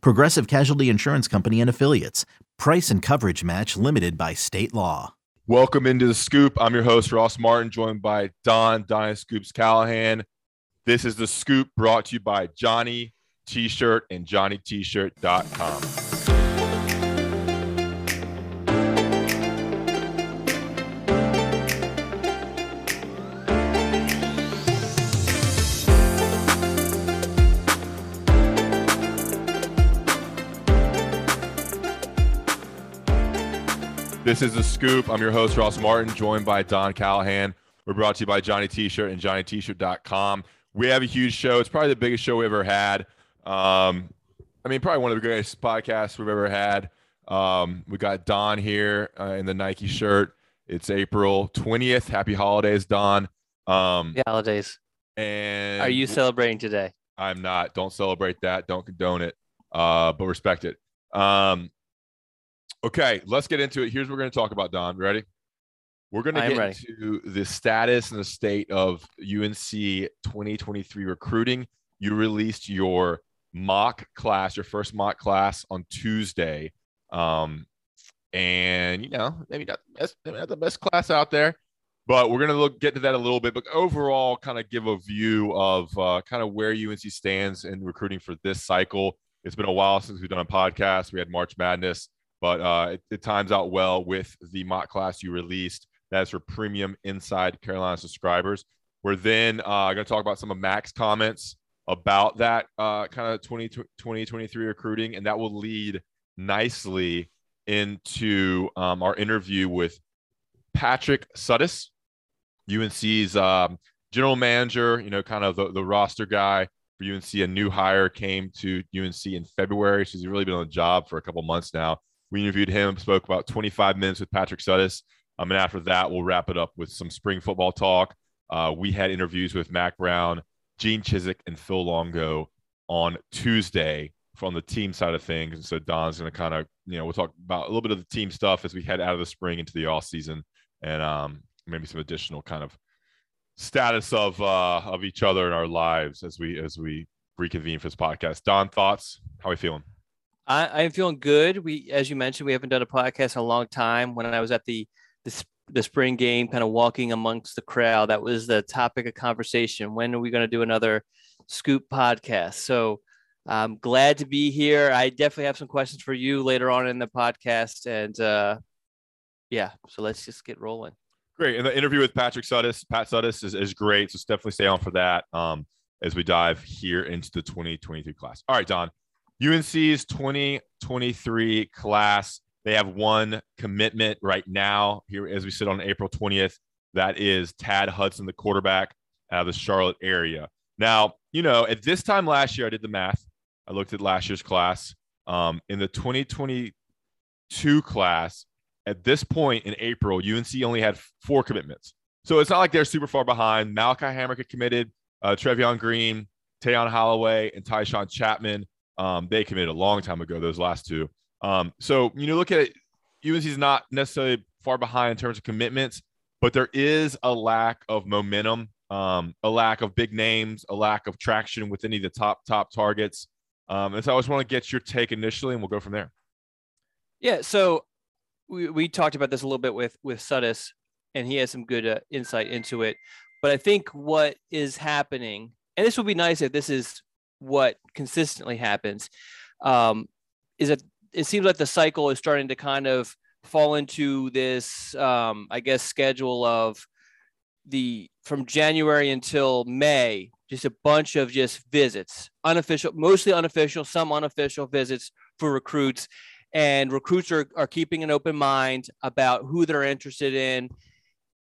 Progressive Casualty Insurance Company and Affiliates. Price and coverage match limited by state law. Welcome into the scoop. I'm your host, Ross Martin, joined by Don Don Scoops Callahan. This is the scoop brought to you by Johnny T-shirt and JohnnyT-shirt.com. This is the scoop. I'm your host, Ross Martin, joined by Don Callahan. We're brought to you by Johnny T-shirt and JohnnyT-shirt.com. We have a huge show. It's probably the biggest show we ever had. Um, I mean, probably one of the greatest podcasts we've ever had. Um, we got Don here uh, in the Nike shirt. It's April 20th. Happy holidays, Don. Um, Happy holidays. and Are you celebrating today? I'm not. Don't celebrate that. Don't condone it. Uh, but respect it. Um, okay, let's get into it. Here's what we're going to talk about, Don. Ready? We're going to get ready. into the status and the state of UNC 2023 recruiting. You released your mock class, your first mock class on Tuesday. Um, and you know, maybe not, the best, maybe not the best class out there, but we're going to look get to that a little bit. But overall, kind of give a view of uh, kind of where UNC stands in recruiting for this cycle. It's been a while since we've done a podcast. We had March Madness, but uh, it, it times out well with the mock class you released. That's for premium inside Carolina subscribers. We're then uh, going to talk about some of Mac's comments about that uh, kind of 20, 2023 recruiting, and that will lead nicely into um, our interview with Patrick Suddes, UNC's um, general manager, you know, kind of the, the roster guy for UNC. A new hire came to UNC in February. So he's really been on the job for a couple months now. We interviewed him, spoke about 25 minutes with Patrick Suddes. Um, and after that, we'll wrap it up with some spring football talk. Uh, we had interviews with Mac Brown, Gene Chizik, and Phil Longo on Tuesday from the team side of things. And so Don's going to kind of, you know, we'll talk about a little bit of the team stuff as we head out of the spring into the off season and um, maybe some additional kind of status of uh, of each other in our lives as we as we reconvene for this podcast. Don, thoughts? How are we feeling? I, am feeling good. We, as you mentioned, we haven't done a podcast in a long time. When I was at the the, the spring game, kind of walking amongst the crowd, that was the topic of conversation. When are we going to do another scoop podcast? So I'm glad to be here. I definitely have some questions for you later on in the podcast, and uh, yeah, so let's just get rolling. Great. And the interview with Patrick Suddes, Pat Suddes is, is great. So definitely stay on for that um, as we dive here into the 2023 class. All right, Don. UNC's 2023 class, they have one commitment right now here as we sit on April 20th. That is Tad Hudson, the quarterback out of the Charlotte area. Now, you know, at this time last year, I did the math. I looked at last year's class. Um, in the 2022 class, at this point in April, UNC only had four commitments. So it's not like they're super far behind. Malachi Hammer committed, uh, Trevion Green, Tayon Holloway, and Tychaun Chapman. Um, they committed a long time ago, those last two. Um, so, you know, look at it, UNC is not necessarily far behind in terms of commitments, but there is a lack of momentum, um, a lack of big names, a lack of traction with any of the top, top targets. Um, and so I just want to get your take initially, and we'll go from there. Yeah, so we, we talked about this a little bit with with Suddes, and he has some good uh, insight into it. But I think what is happening, and this would be nice if this is what consistently happens, um, is that it seems like the cycle is starting to kind of fall into this, um, I guess, schedule of the from January until May, just a bunch of just visits, unofficial, mostly unofficial, some unofficial visits for recruits. And recruits are, are keeping an open mind about who they're interested in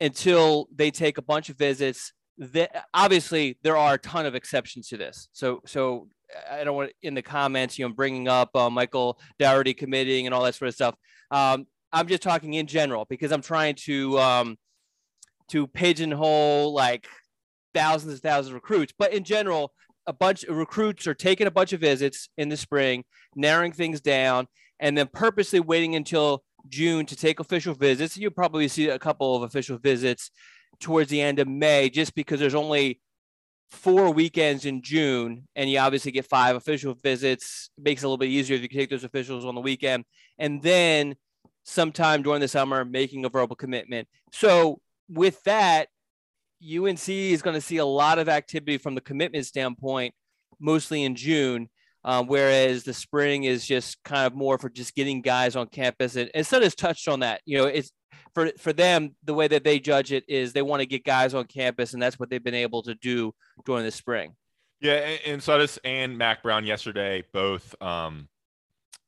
until they take a bunch of visits that obviously there are a ton of exceptions to this so so I don't want in the comments, you know, bringing up uh, Michael Dougherty committing and all that sort of stuff. Um, I'm just talking in general because I'm trying to um, to pigeonhole like thousands and thousands of recruits. But in general, a bunch of recruits are taking a bunch of visits in the spring, narrowing things down, and then purposely waiting until June to take official visits. You'll probably see a couple of official visits towards the end of May just because there's only four weekends in June, and you obviously get five official visits. It makes it a little bit easier if you take those officials on the weekend. And then sometime during the summer, making a verbal commitment. So with that, UNC is going to see a lot of activity from the commitment standpoint, mostly in June. Uh, whereas the spring is just kind of more for just getting guys on campus. And, and has touched on that. You know, it's for for them the way that they judge it is they want to get guys on campus, and that's what they've been able to do during the spring. Yeah, and, and Suddes and Mac Brown yesterday both um,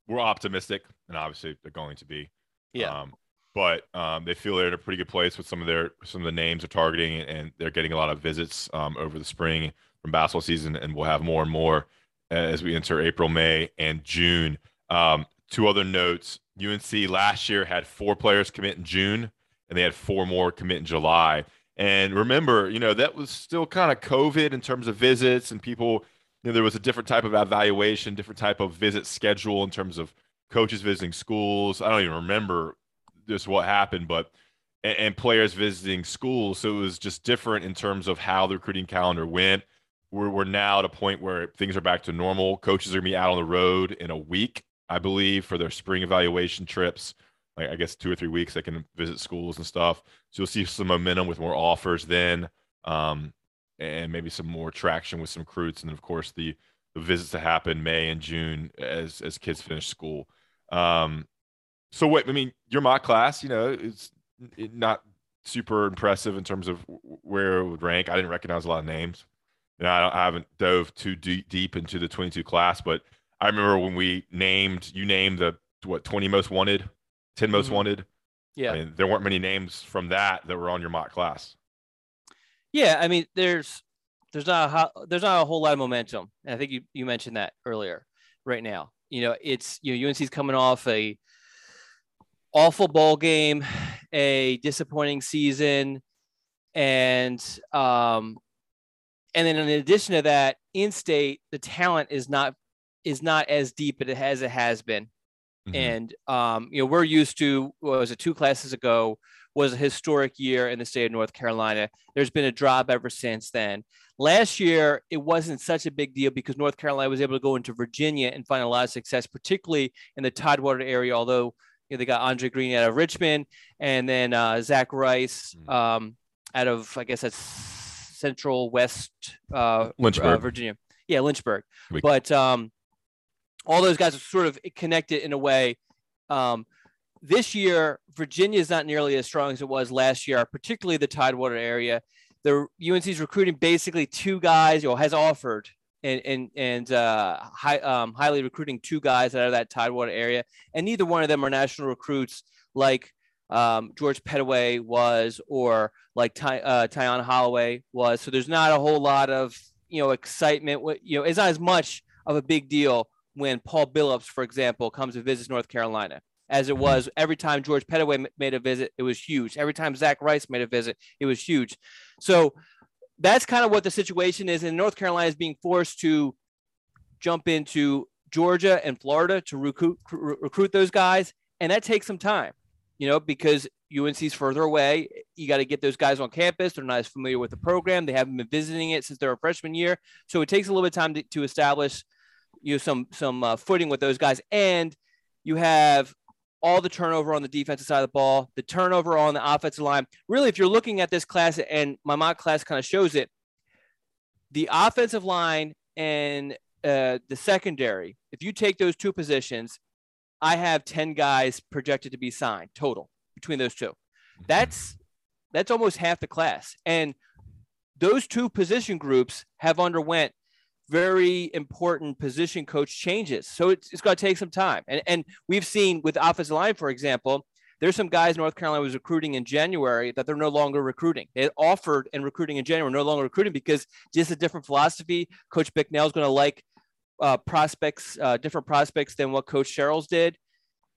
were optimistic, and obviously they're going to be. Yeah. Um, but um, they feel they're in a pretty good place with some of their some of the names they're targeting, and they're getting a lot of visits um, over the spring from basketball season, and we'll have more and more as we enter April, May, and June. Um, two other notes: UNC last year had four players commit in June, and they had four more commit in July. And remember, you know that was still kind of COVID in terms of visits, and people. You know, there was a different type of evaluation, different type of visit schedule in terms of coaches visiting schools. I don't even remember just what happened, but and, and, players visiting schools. So it was just different in terms of how the recruiting calendar went. We're, we're now at a point where things are back to normal. Coaches are going to be out on the road in a week, I believe, for their spring evaluation trips. Like I guess two or three weeks, they can visit schools and stuff. So you'll see some momentum with more offers then, um, and maybe some more traction with some recruits, and then of course the the visits to happen May and June as as kids finish school. Um, so what I mean, your mock class, you know, it's not super impressive in terms of where it would rank. I didn't recognize a lot of names. You know, I, I haven't dove too deep, deep into the 22 class, but I remember when we named, you named the what 20 most wanted, 10 most mm-hmm. wanted. Yeah, I mean, there weren't many names from that that were on your mock class. Yeah, I mean, there's there's not a there's not a whole lot of momentum, and I think you you mentioned that earlier. Right now, you know, it's you know UNC's coming off a awful ball game, a disappointing season, and um, and then in addition to that, in state the talent is not is not as deep as it has been, mm-hmm. and um, you know we're used to what was it two classes ago was a historic year in the state of North Carolina. There's been a drop ever since then. Last year, it wasn't such a big deal because North Carolina was able to go into Virginia and find a lot of success, particularly in the Tidewater area, although you know, they got Andre Greene out of Richmond, and then uh, Zach Rice mm. um, out of I guess that's Central West uh, Lynchburg, uh, Virginia. Yeah, Lynchburg. But um, all those guys are sort of connected in a way. Um, this year, Virginia is not nearly as strong as it was last year, particularly the Tidewater area. The UNC's recruiting basically two guys, you know, has offered and and and uh, high, um, highly recruiting two guys out of that Tidewater area, and neither one of them are national recruits like um, George Pettaway was or like Ty, uh, Tayon Holloway was. So there's not a whole lot of you know excitement. You know, it's not as much of a big deal when Paul Billups, for example, comes to visit North Carolina as it was every time George Pettaway made a visit, it was huge. Every time Zach Rice made a visit, it was huge. So that's kind of what the situation is. And North Carolina is being forced to jump into Georgia and Florida to recruit recruit those guys, and that takes some time, you know, because UNC's further away. You got to get those guys on campus. They're not as familiar with the program. They haven't been visiting it since their freshman year, so it takes a little bit of time to, to establish, you know, some some uh, footing with those guys. And you have all the turnover on the defensive side of the ball, the turnover on the offensive line. Really, if you're looking at this class, and my mock class kind of shows it, the offensive line and uh, the secondary, if you take those two positions, I have 10 guys projected to be signed total between those two. That's that's almost half the class. And those two position groups have underwent very important position coach changes. So it's, it's going to take some time. And, and we've seen with offensive line, for example, there's some guys North Carolina was recruiting in January that they're no longer recruiting. They offered and recruiting in January, no longer recruiting because just a different philosophy. Coach Bicknell is going to like uh, prospects, uh, different prospects than what Coach Searels did,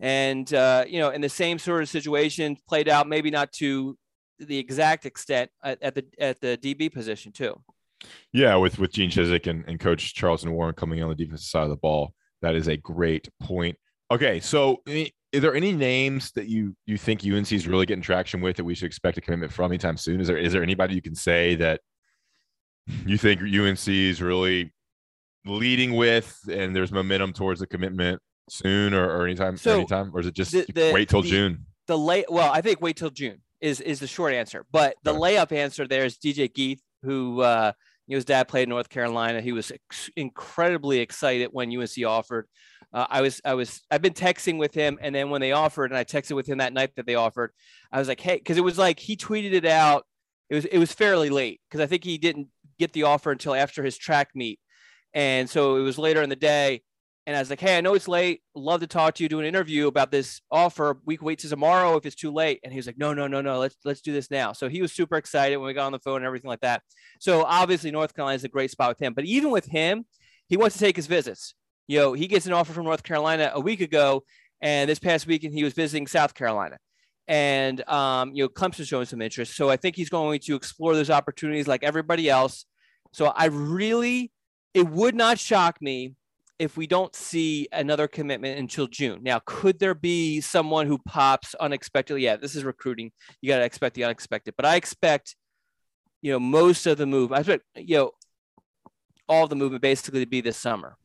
and uh, you know, in the same sort of situation played out, maybe not to the exact extent at, at the at the DB position too. Yeah, with with Gene Chizik and, and Coach Charlton Warren coming on the defensive side of the ball, that is a great point. Okay, so is there any names that you you think UNC is really getting traction with that we should expect a commitment from anytime soon? Is there is there anybody you can say that you think UNC is really leading with, and there's momentum towards a commitment soon or, or anytime so anytime, or is it just the, the, wait till the, June? The late well, I think wait till June is is the short answer, but the okay. layup answer there is DJ Gieth, who uh, his dad played in North Carolina. He was ex- incredibly excited when UNC offered. Uh, I was, I was, I've been texting with him, and then when they offered, and I texted with him that night that they offered, I was like, hey, because it was like he tweeted it out. It was, it was fairly late because I think he didn't get the offer until after his track meet, and so it was later in the day. And I was like, hey, I know it's late. Love to talk to you, do an interview about this offer. We can wait till tomorrow if it's too late. And he was like, no, no, no, no. Let's let's do this now. So he was super excited when we got on the phone and everything like that. So obviously North Carolina is a great spot with him. But even with him, he wants to take his visits. You know, he gets an offer from North Carolina a week ago, and this past weekend he was visiting South Carolina. And um, you know, Clemson's showing some interest. So I think he's going to explore those opportunities like everybody else. So I really, it would not shock me if we don't see another commitment until June. Now, could there be someone who pops unexpectedly? Yeah, this is recruiting. You got to expect the unexpected. But I expect, you know, most of the move, I expect, you know, all the movement basically to be this summer.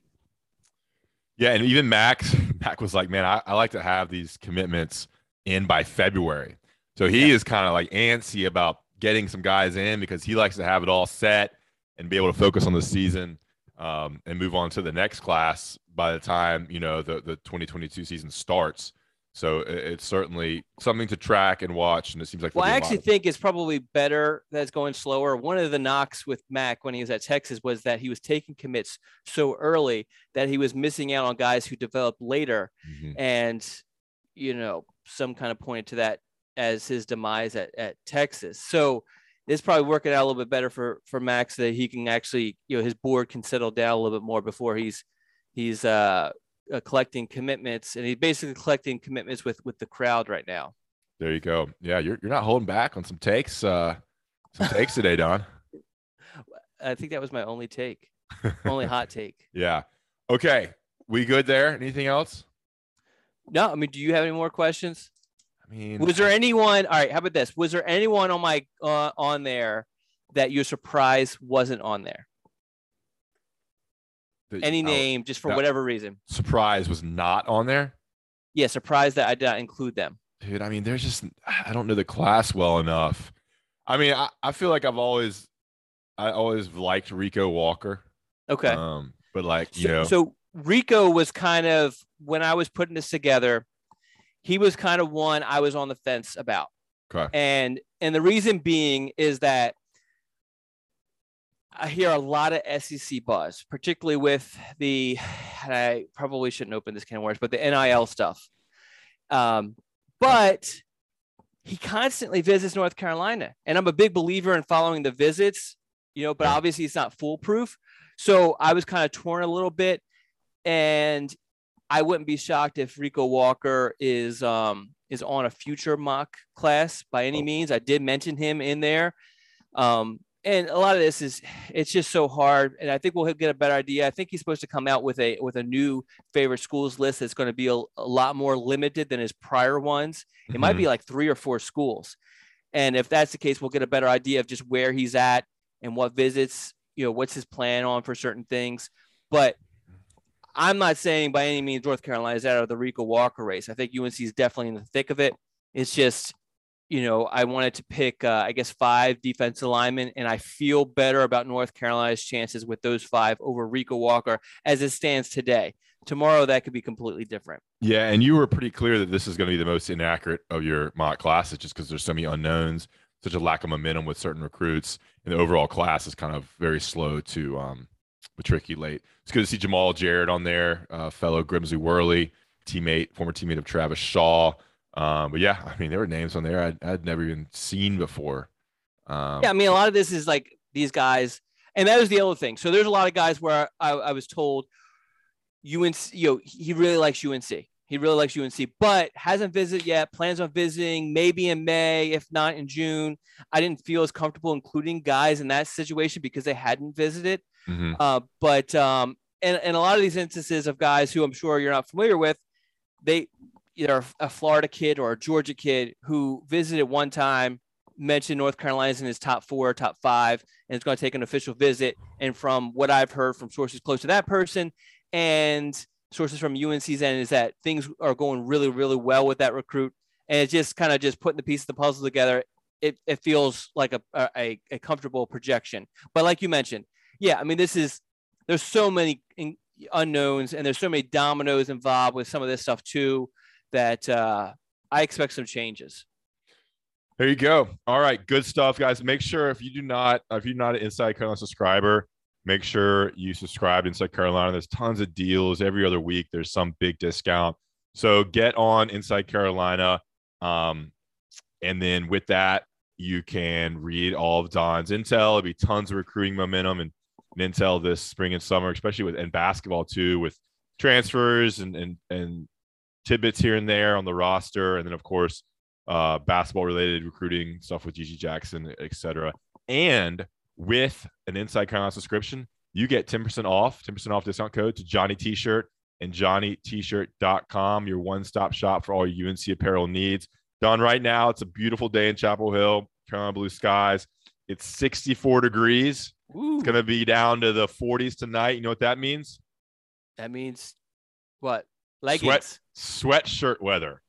Yeah, and even Max, Mac was like, man, I, I like to have these commitments in by February. So he yeah. is kind of like antsy about getting some guys in because he likes to have it all set and be able to focus on the season um, and move on to the next class by the time you know the the 2022 season starts. So it's certainly something to track and watch, and it seems like. Well, I actually think it's probably better that it's going slower. One of the knocks with Mac when he was at Texas was that he was taking commits so early that he was missing out on guys who developed later, mm-hmm. and you know, some kind of pointed to that as his demise at at Texas. So it's probably working out a little bit better for for Max that he can actually you know his board can settle down a little bit more before he's he's uh, uh, collecting commitments and he's basically collecting commitments with with the crowd right now. There you go. Yeah, you're you're not holding back on some takes uh some takes today, Don. I think that was my only take. only hot take. Yeah. Okay. We good there? Anything else? No, I mean, do you have any more questions? I mean, was there anyone? All right, how about this? Was there anyone on my uh, on there that you're surprised wasn't on there? The, Any name, just for whatever reason. Surprise was not on there. Yeah, surprised that I did not include them. Dude, I mean, there's just I don't know the class well enough. I mean, I, I feel like I've always I always liked Rico Walker. Okay. Um, but like you so, know, so Rico was kind of when I was putting this together he was kind of one I was on the fence about. Okay. And and the reason being is that I hear a lot of SEC buzz, particularly with the I probably shouldn't open this can of worms, but the NIL stuff. Um, but he constantly visits North Carolina, and I'm a big believer in following the visits, you know. But obviously, it's not foolproof. So I was kind of torn a little bit, and I wouldn't be shocked if Rico Walker is um, is on a future mock class by any oh. means. I did mention him in there. Um, and a lot of this is it's just so hard and i think we'll get a better idea i think he's supposed to come out with a with a new favorite schools list that's going to be a, a lot more limited than his prior ones it mm-hmm. might be like three or four schools and if that's the case we'll get a better idea of just where he's at and what visits you know what's his plan on for certain things but I'm not saying by any means North Carolina is out of the Rico Walker race. I think UNC is definitely in the thick of it. It's just, you know, I wanted to pick, uh, I guess, five defensive linemen, and I feel better about North Carolina's chances with those five over Rico Walker as it stands today. Tomorrow, that could be completely different. Yeah, and you were pretty clear that this is going to be the most inaccurate of your mock classes, just because there's so many unknowns, such a lack of momentum with certain recruits, and the overall class is kind of very slow to um, tricky late. It's good to see Jamaal Jarrett on there, uh, fellow Grimsley Worley teammate, former teammate of Travis Shaw. Um, but yeah, I mean, there were names on there I'd, I'd never even seen before. Um, yeah, I mean, a lot of this is like these guys, and that was the other thing. So there's a lot of guys where I, I was told, UNC, you know, he really likes UNC. He really likes UNC, but hasn't visited yet. Plans on visiting maybe in May, if not in June. I didn't feel as comfortable including guys in that situation because they hadn't visited. Mm-hmm. Uh, but um, and, and a lot of these instances of guys who I'm sure you're not familiar with, they either a Florida kid or a Georgia kid who visited one time, mentioned North Carolina's in his top four, top five, and it's going to take an official visit. And from what I've heard from sources close to that person and sources from UNC's end is that things are going really, really well with that recruit. And it's just kind of just putting the pieces of the puzzle together. It, it feels like a, a, a comfortable projection. But like you mentioned, yeah, I mean, this is, there's so many unknowns and there's so many dominoes involved with some of this stuff too that uh, I expect some changes. There you go. All right, good stuff, guys. Make sure if you do not, if you're not an Inside Carolina subscriber, make sure you subscribe Inside Carolina. There's tons of deals every other week. There's some big discount. So get on Inside Carolina. Um, and then with that, you can read all of Don's intel. It'll be tons of recruiting momentum and, intel this spring and summer, especially with and basketball too, with transfers and and and tidbits here and there on the roster, and then of course uh, basketball related recruiting stuff with GG Jackson, etc. And with an Inside Carolina subscription, you get 10% off, 10% off discount code to Johnny T-shirt and johnnytshirt.com, your one-stop shop for all your UNC apparel needs. Done right now. It's a beautiful day in Chapel Hill, Carolina blue skies. It's 64 degrees. Ooh. It's going to be down to the 40s tonight. You know what that means? That means what? Leggings. Sweat, sweatshirt weather.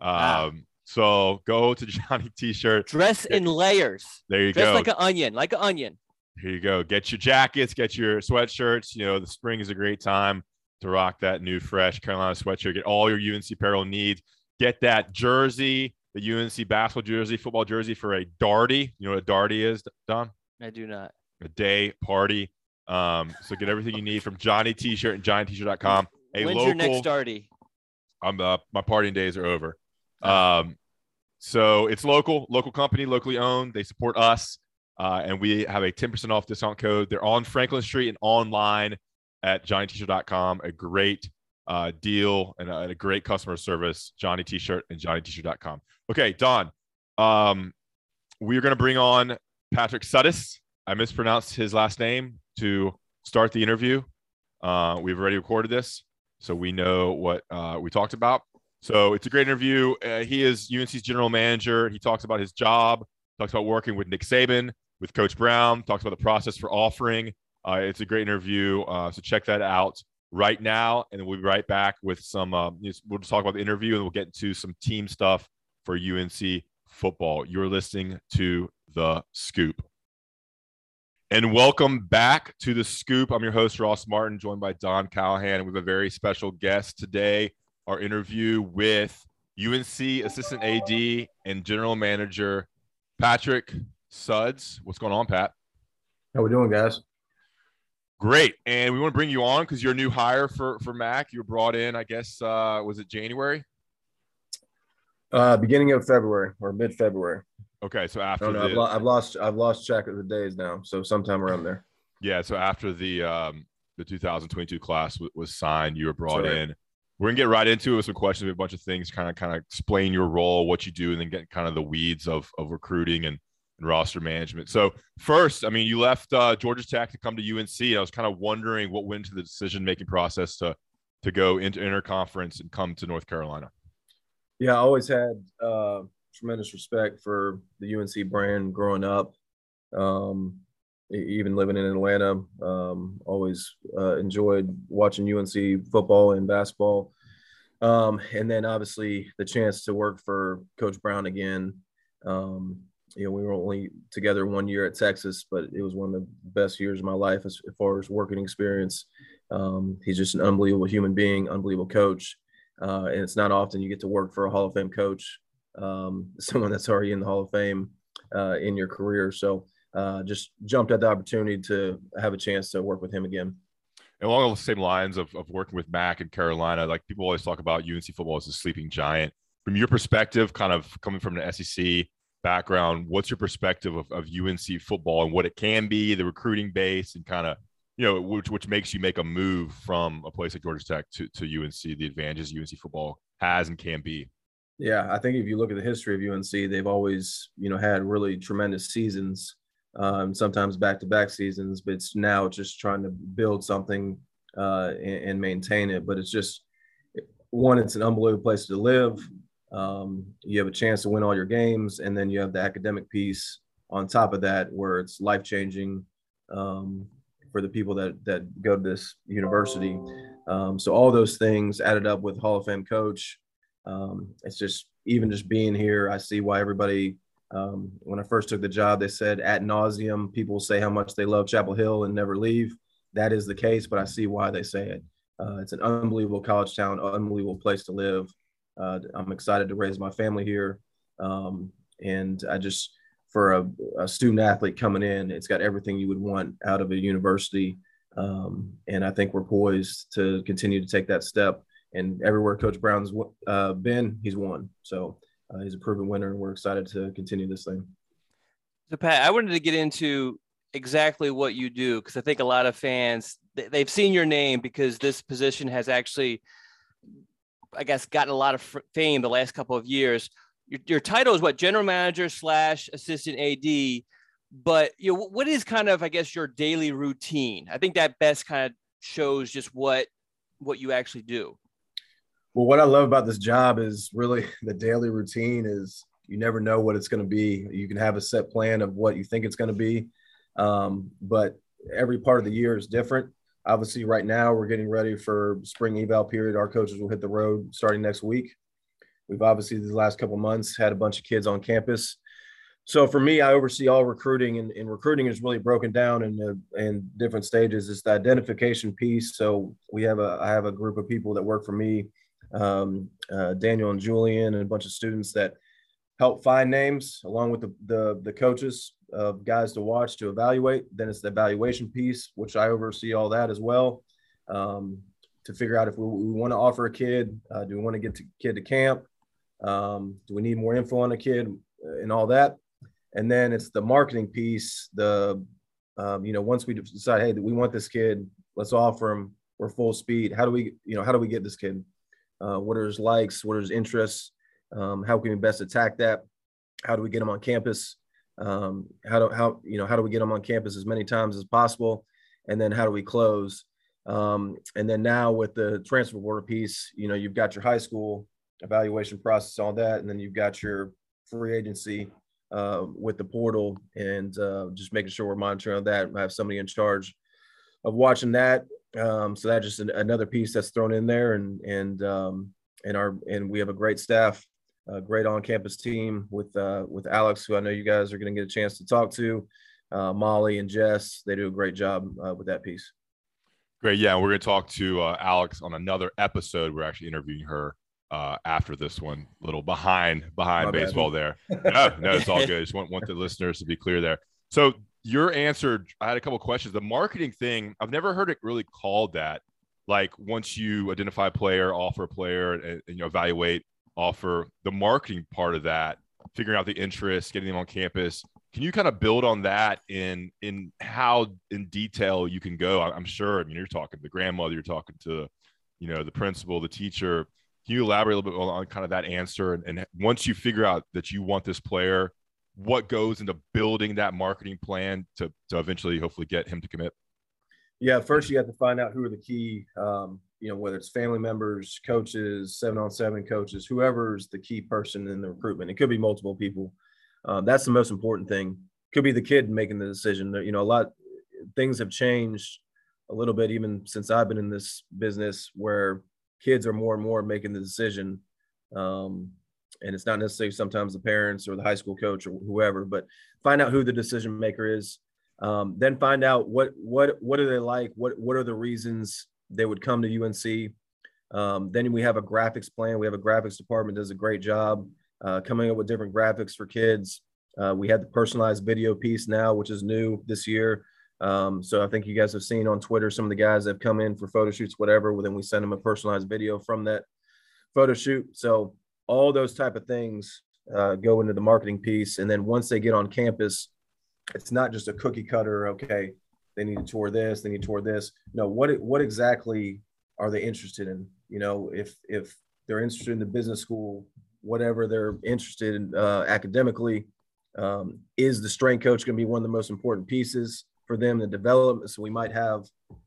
Ah. Um, so go to Johnny T-shirt. Dress in layers. There you Dress go. like an onion, like an onion. Here you go. Get your jackets, get your sweatshirts. You know, the spring is a great time to rock that new, fresh Carolina sweatshirt. Get all your UNC apparel needs. Get that jersey, the UNC basketball jersey, football jersey for a darty. You know what a darty is, Don? I do not. A day party. Um, so get everything you need from Johnny T-shirt and JohnnyT-shirt.com. A When's local, your next party? I'm uh, my partying days are over. Um, so it's local, local company, locally owned. They support us, uh, and we have a 10% off discount code. They're on Franklin Street and online at johnnytshirt.com. A great uh, deal and a, and a, great customer service. Johnny T-shirt and johnnytshirt.com. Okay, Don. Um, we're going to bring on Patrick Suddes. I mispronounced his last name to start the interview. Uh, we've already recorded this, so we know what uh, we talked about. So it's a great interview. Uh, he is UNC's general manager. He talks about his job, talks about working with Nick Saban, with Coach Brown, talks about the process for offering. Uh, it's a great interview. Uh, so check that out right now. And we'll be right back with some, um, we'll just talk about the interview and we'll get into some team stuff for UNC football. You're listening to The Scoop. And welcome back to The Scoop. I'm your host, Ross Martin, joined by Don Callahan. And we have a very special guest today our interview with UNC assistant AD and general manager Patrick Suddes. What's going on, Pat? How we doing, guys? Great, and we want to bring you on because you're a new hire for for Mac. You were brought in, I guess, uh, was it January? Uh, beginning of February or mid February. Okay, so after the, I've, lo- I've, lost I've lost track of the days now, so sometime around there. Yeah, so after the um, the 2022 class w- was signed, you were brought in we're gonna get right into it with some questions, a bunch of things, kind of kind of explain your role, what you do, and then get kind of the weeds of of recruiting and, and roster management. So first, I mean, you left uh, Georgia Tech to come to UNC. I was kind of wondering what went into the decision making process to to go into interconference and come to North Carolina. Yeah, I always had uh, tremendous respect for the UNC brand growing up. Um, even living in Atlanta, um, always uh, enjoyed watching UNC football and basketball. Um, and then obviously the chance to work for Coach Brown again. Um, you know, we were only together one year at Texas, but it was one of the best years of my life as, far as working experience. Um, he's just an unbelievable human being, unbelievable coach. Uh, and it's not often you get to work for a Hall of Fame coach, um, someone that's already in the Hall of Fame uh, in your career. So uh, just jumped at the opportunity to have a chance to work with him again. And along the same lines of, of working with Mac and Carolina, like people always talk about UNC football as a sleeping giant. From your perspective, kind of coming from an SEC background, what's your perspective of, of UNC football and what it can be, the recruiting base, and kind of you know, which which makes you make a move from a place like Georgia Tech to to UNC. The advantages UNC football has and can be. Yeah, I think if you look at the history of UNC, they've always you know had really tremendous seasons, um, sometimes back to back seasons. But it's now just trying to build something uh, and, and maintain it. But it's just one, it's an unbelievable place to live. Um, you have a chance to win all your games, and then you have the academic piece on top of that, where it's life changing. Um, for the people that that go to this university. Um, so all those things added up with Hall of Fame coach. Um, it's just even just being here, I see why everybody. Um, when I first took the job, they said at nauseum, people say how much they love Chapel Hill and never leave. That is the case, but I see why they say it. Uh, it's an unbelievable college town, unbelievable place to live. Uh, I'm excited to raise my family here, um, and I just for a, a, student athlete coming in, it's got everything you would want out of a university. Um, and I think we're poised to continue to take that step. And everywhere Coach Brown's uh, been, he's won. So uh, he's a proven winner, and we're excited to continue this thing. So Pat, I wanted to get into exactly what you do because I think a lot of fans they've seen your name because this position has actually, I guess, gotten a lot of fame the last couple of years your, your title is what general manager slash assistant AD, but you know what is kind of I guess your daily routine. I think that best kind of shows just what what you actually do. Well, what I love about this job is really the daily routine is you never know what it's going to be. You can have a set plan of what you think it's going to be, um, but every part of the year is different. Obviously, right now we're getting ready for spring eval period. Our coaches will hit the road starting next week. We've obviously these last couple months had a bunch of kids on campus. So for me, I oversee all recruiting, and, and recruiting is really broken down in in different stages. It's the identification piece. So we have a I have a group of people that work for me, um, uh, Daniel and Julian, and a bunch of students that help find names along with the the, the coaches of guys to watch to evaluate. Then it's the evaluation piece, which I oversee all that as well. Um, to figure out if we, we want to offer a kid, uh, do we want to get the kid to camp? Um, do we need more info on the kid and all that? And then it's the marketing piece. The um, you know once we decide, hey, we want this kid, let's offer him. We're full speed. How do we you know how do we get this kid? Uh, what are his likes? What are his interests? Um, how can we best attack that? How do we get him on campus? Um, how do how you know how do we get him on campus as many times as possible? And then how do we close? Um, and then now with the transfer portal piece, you know, you've got your high school evaluation process, all that, and then you've got your free agency uh, with the portal, and uh, just making sure we're monitoring that. I have somebody in charge of watching that. Um, so that's just an, another piece that's thrown in there, and and um, and our and we have a great staff, a great on-campus team with uh, with Alex, who I know you guys are going to get a chance to talk to, uh, Molly and Jess. They do a great job uh, with that piece. Great, yeah. We're going to talk to uh, Alex on another episode. We're actually interviewing her uh, after this one. A little behind behind My baseball bad. there. No, no, it's all good. Just want want the listeners to be clear there. So your answer, I had a couple questions. The marketing thing, I've never heard it really called that. Like once you identify a player, offer a player, and, and you know evaluate, offer the marketing part of that, figuring out the interest, getting them on campus. Can you kind of build on that in in how in detail you can go? I'm sure. I mean, you're talking to the grandmother, you're talking to, you know, the principal, the teacher can you elaborate a little bit on kind of that answer? And, and once you figure out that you want this player, what goes into building that marketing plan to, to eventually hopefully get him to commit? Yeah, first you have to find out who are the key, um, you know, whether it's family members, coaches, seven on seven coaches, whoever's the key person in the recruitment. It could be multiple people. Um, that's the most important thing. Could be the kid making the decision. You know, a lot things have changed a little bit even since I've been in this business, where kids are more and more making the decision. Um, and it's not necessarily sometimes the parents or the high school coach or whoever, but find out who the decision maker is. Um, then find out what what what are they like? What what are the reasons they would come to UNC? Um, then we have a graphics plan. We have a graphics department does a great job uh, coming up with different graphics for kids. Uh, we have the personalized video piece now, which is new this year. Um, so I think you guys have seen on Twitter some of the guys that have come in for photo shoots, whatever. Well, then we send them a personalized video from that photo shoot. So all those type of things uh, go into the marketing piece, and then once they get on campus, it's not just a cookie cutter. Okay, they need to tour this, they need to tour this. No, what what exactly are they interested in? You know, if if they're interested in the business school, whatever they're interested in uh, academically, um, is the strength coach going to be one of the most important pieces for them in development? So we might have,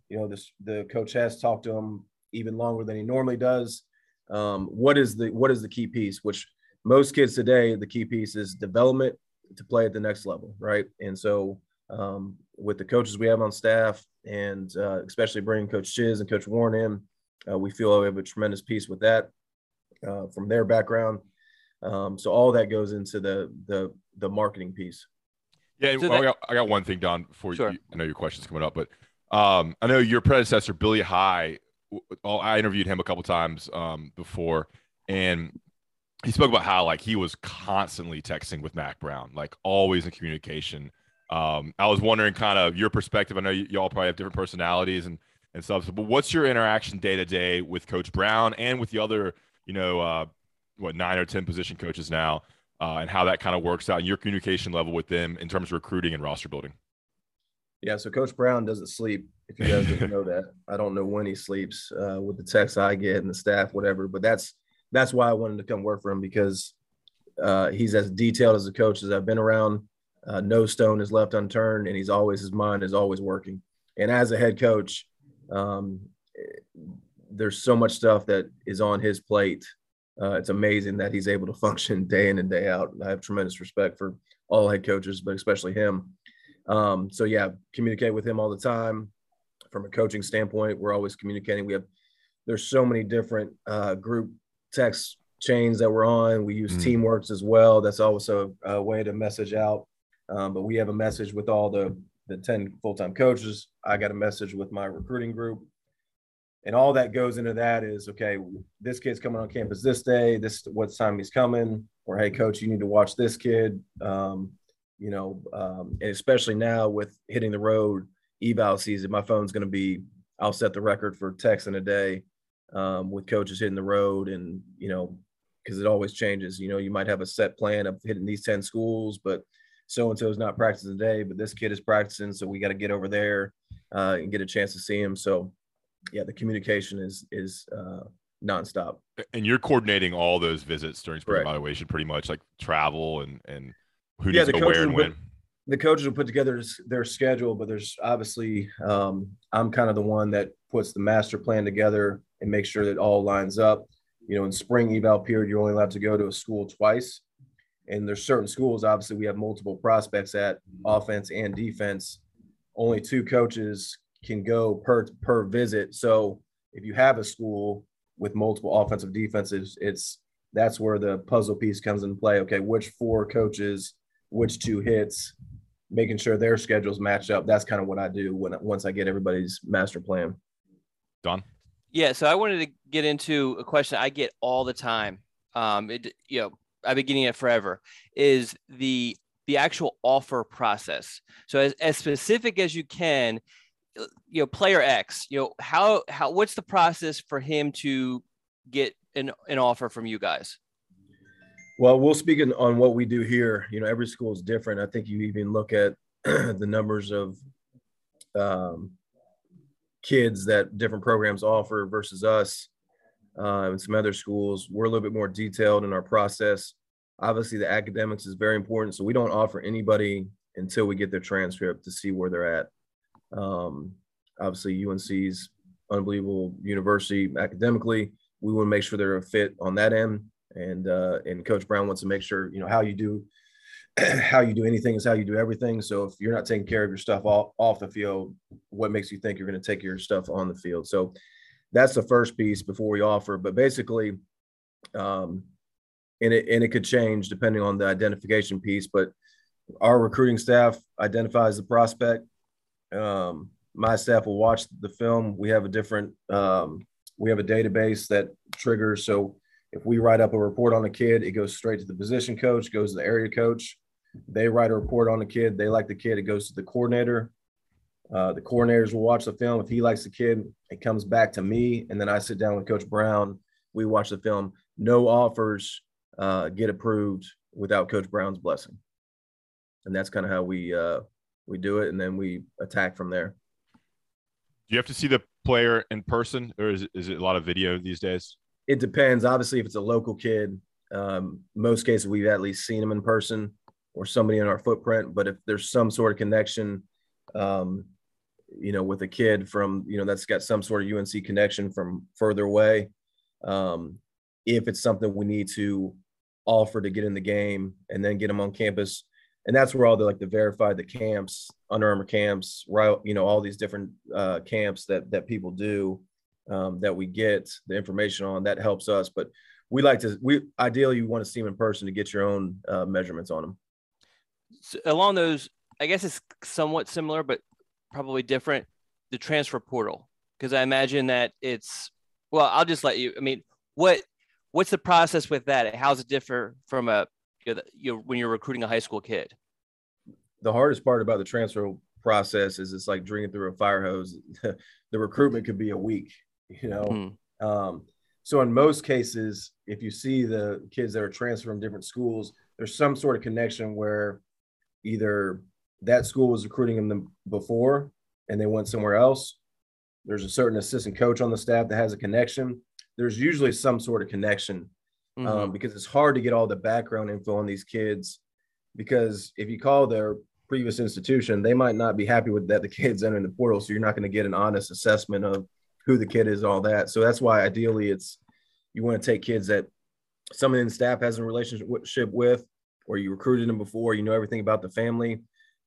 you know, this the coach has talked to them even longer than he normally does. Um, what is the what is the key piece? Which most kids today, the key piece is development to play at the next level, right? And so um, with the coaches we have on staff, and uh, especially bringing Coach Chiz and Coach Warren in, uh, we feel we have a tremendous piece with that uh, from their background. Um, so all that goes into the the the marketing piece. Yeah, so that, I, got, I, got, one thing, Don. Before sure. you, I know your question's coming up, but um, I know your predecessor, Billy High. I interviewed him a couple times um, before, and he spoke about how like he was constantly texting with Mac Brown, like always in communication. Um, I was wondering kind of your perspective. I know y- y'all probably have different personalities and and stuff, but what's your interaction day to day with Coach Brown and with the other, you know, uh, what nine or ten position coaches now, uh, and how that kind of works out and your communication level with them in terms of recruiting and roster building? Yeah, so Coach Brown doesn't sleep. If you guys didn't know that, I don't know when he sleeps uh, with the texts I get and the staff, whatever. But that's that's why I wanted to come work for him because uh, he's as detailed as a coach as I've been around. Uh, no stone is left unturned, and he's always his mind is always working. And as a head coach, um, there's so much stuff that is on his plate. Uh, it's amazing that he's able to function day in and day out. I have tremendous respect for all head coaches, but especially him. Um, so yeah, communicate with him all the time. From a coaching standpoint, we're always communicating. We have there's so many different uh, group text chains that we're on. We use mm. Teamworks as well. That's also a, a way to message out. Um, but we have a message with all the the 10 full-time coaches. I got a message with my recruiting group. And all that goes into that is okay, this kid's coming on campus this day, this what time he's coming, or hey, coach, you need to watch this kid. Um, you know, um, and especially now with hitting the road eval season, my phone's going to be, I'll set the record for text in a day um, with coaches hitting the road and you know because it always changes. You know you might have a set plan of hitting these 10 schools but so and so is not practicing today but this kid is practicing so we got to get over there uh, and get a chance to see him. So yeah the communication is is uh, nonstop. And you're coordinating all those visits during spring right. evaluation pretty much like travel and and who yeah, needs to go where and when the coaches will put together their schedule, but there's obviously um, I'm kind of the one that puts the master plan together and makes sure that all lines up. You know, in spring eval period, you're only allowed to go to a school twice, and there's certain schools. Obviously, we have multiple prospects at offense and defense. Only two coaches can go per per visit. So if you have a school with multiple offensive defenses, it's that's where the puzzle piece comes into play. Okay, which four coaches, which two hits, making sure their schedules match up. That's kind of what I do when once I get everybody's master plan. Don. Yeah, so I wanted to get into a question I get all the time. Um, it, you know, I've been getting it forever. Is the the actual offer process? So as, as specific as you can, you know, player X. You know, how how what's the process for him to get an an offer from you guys? Well, we'll speak on what we do here. You know, every school is different. I think you even look at the numbers of um, kids that different programs offer versus us uh, and some other schools. We're a little bit more detailed in our process. Obviously, the academics is very important, so we don't offer anybody until we get their transcript to see where they're at. Um, obviously, UNC's unbelievable university academically. We want to make sure they're a fit on that end and uh, and Coach Brown wants to make sure you know how you do how you do anything is how you do everything. So if you're not taking care of your stuff off, off the field, what makes you think you're going to take your stuff on the field? So that's the first piece before we offer. But basically, um, and it and it could change depending on the identification piece. But our recruiting staff identifies the prospect. Um, my staff will watch the film. We have a different um, we have a database that triggers so if we write up a report on a kid, it goes straight to the position coach, goes to the area coach. They write a report on the kid. They like the kid. It goes to the coordinator. Uh, the coordinators will watch the film. If he likes the kid, it comes back to me, and then I sit down with Coach Brown. We watch the film. No offers uh, get approved without Coach Brown's blessing, and that's kind of how we uh, we do it. And then we attack from there. Do you have to see the player in person, or is is it a lot of video these days? It depends. Obviously, if it's a local kid, um, most cases we've at least seen them in person or somebody in our footprint. But if there's some sort of connection, um, you know, with a kid from you know that's got some sort of UNC connection from further away, um, if it's something we need to offer to get in the game and then get them on campus and that's where all the like the verified the camps under armour camps right you know all these different uh, camps that that people do um, that we get the information on that helps us but we like to we ideally you want to see them in person to get your own uh, measurements on them so along those i guess it's somewhat similar but probably different the transfer portal because i imagine that it's well i'll just let you i mean what what's the process with that how's it differ from a you know, you know, when you're recruiting a high school kid? The hardest part about the transfer process is it's like drinking through a fire hose. the recruitment could be a week, you know. Mm-hmm. Um, so in most cases, if you see the kids that are transferred from different schools, there's some sort of connection where either that school was recruiting them before and they went somewhere else. There's a certain assistant coach on the staff that has a connection. There's usually some sort of connection um, mm-hmm. um, because it's hard to get all the background info on these kids. Because if you call their previous institution, they might not be happy with that the kid's entering the portal, so you're not going to get an honest assessment of who the kid is, all that. So that's why ideally it's you want to take kids that someone in staff has a relationship with, or you recruited them before, you know everything about the family.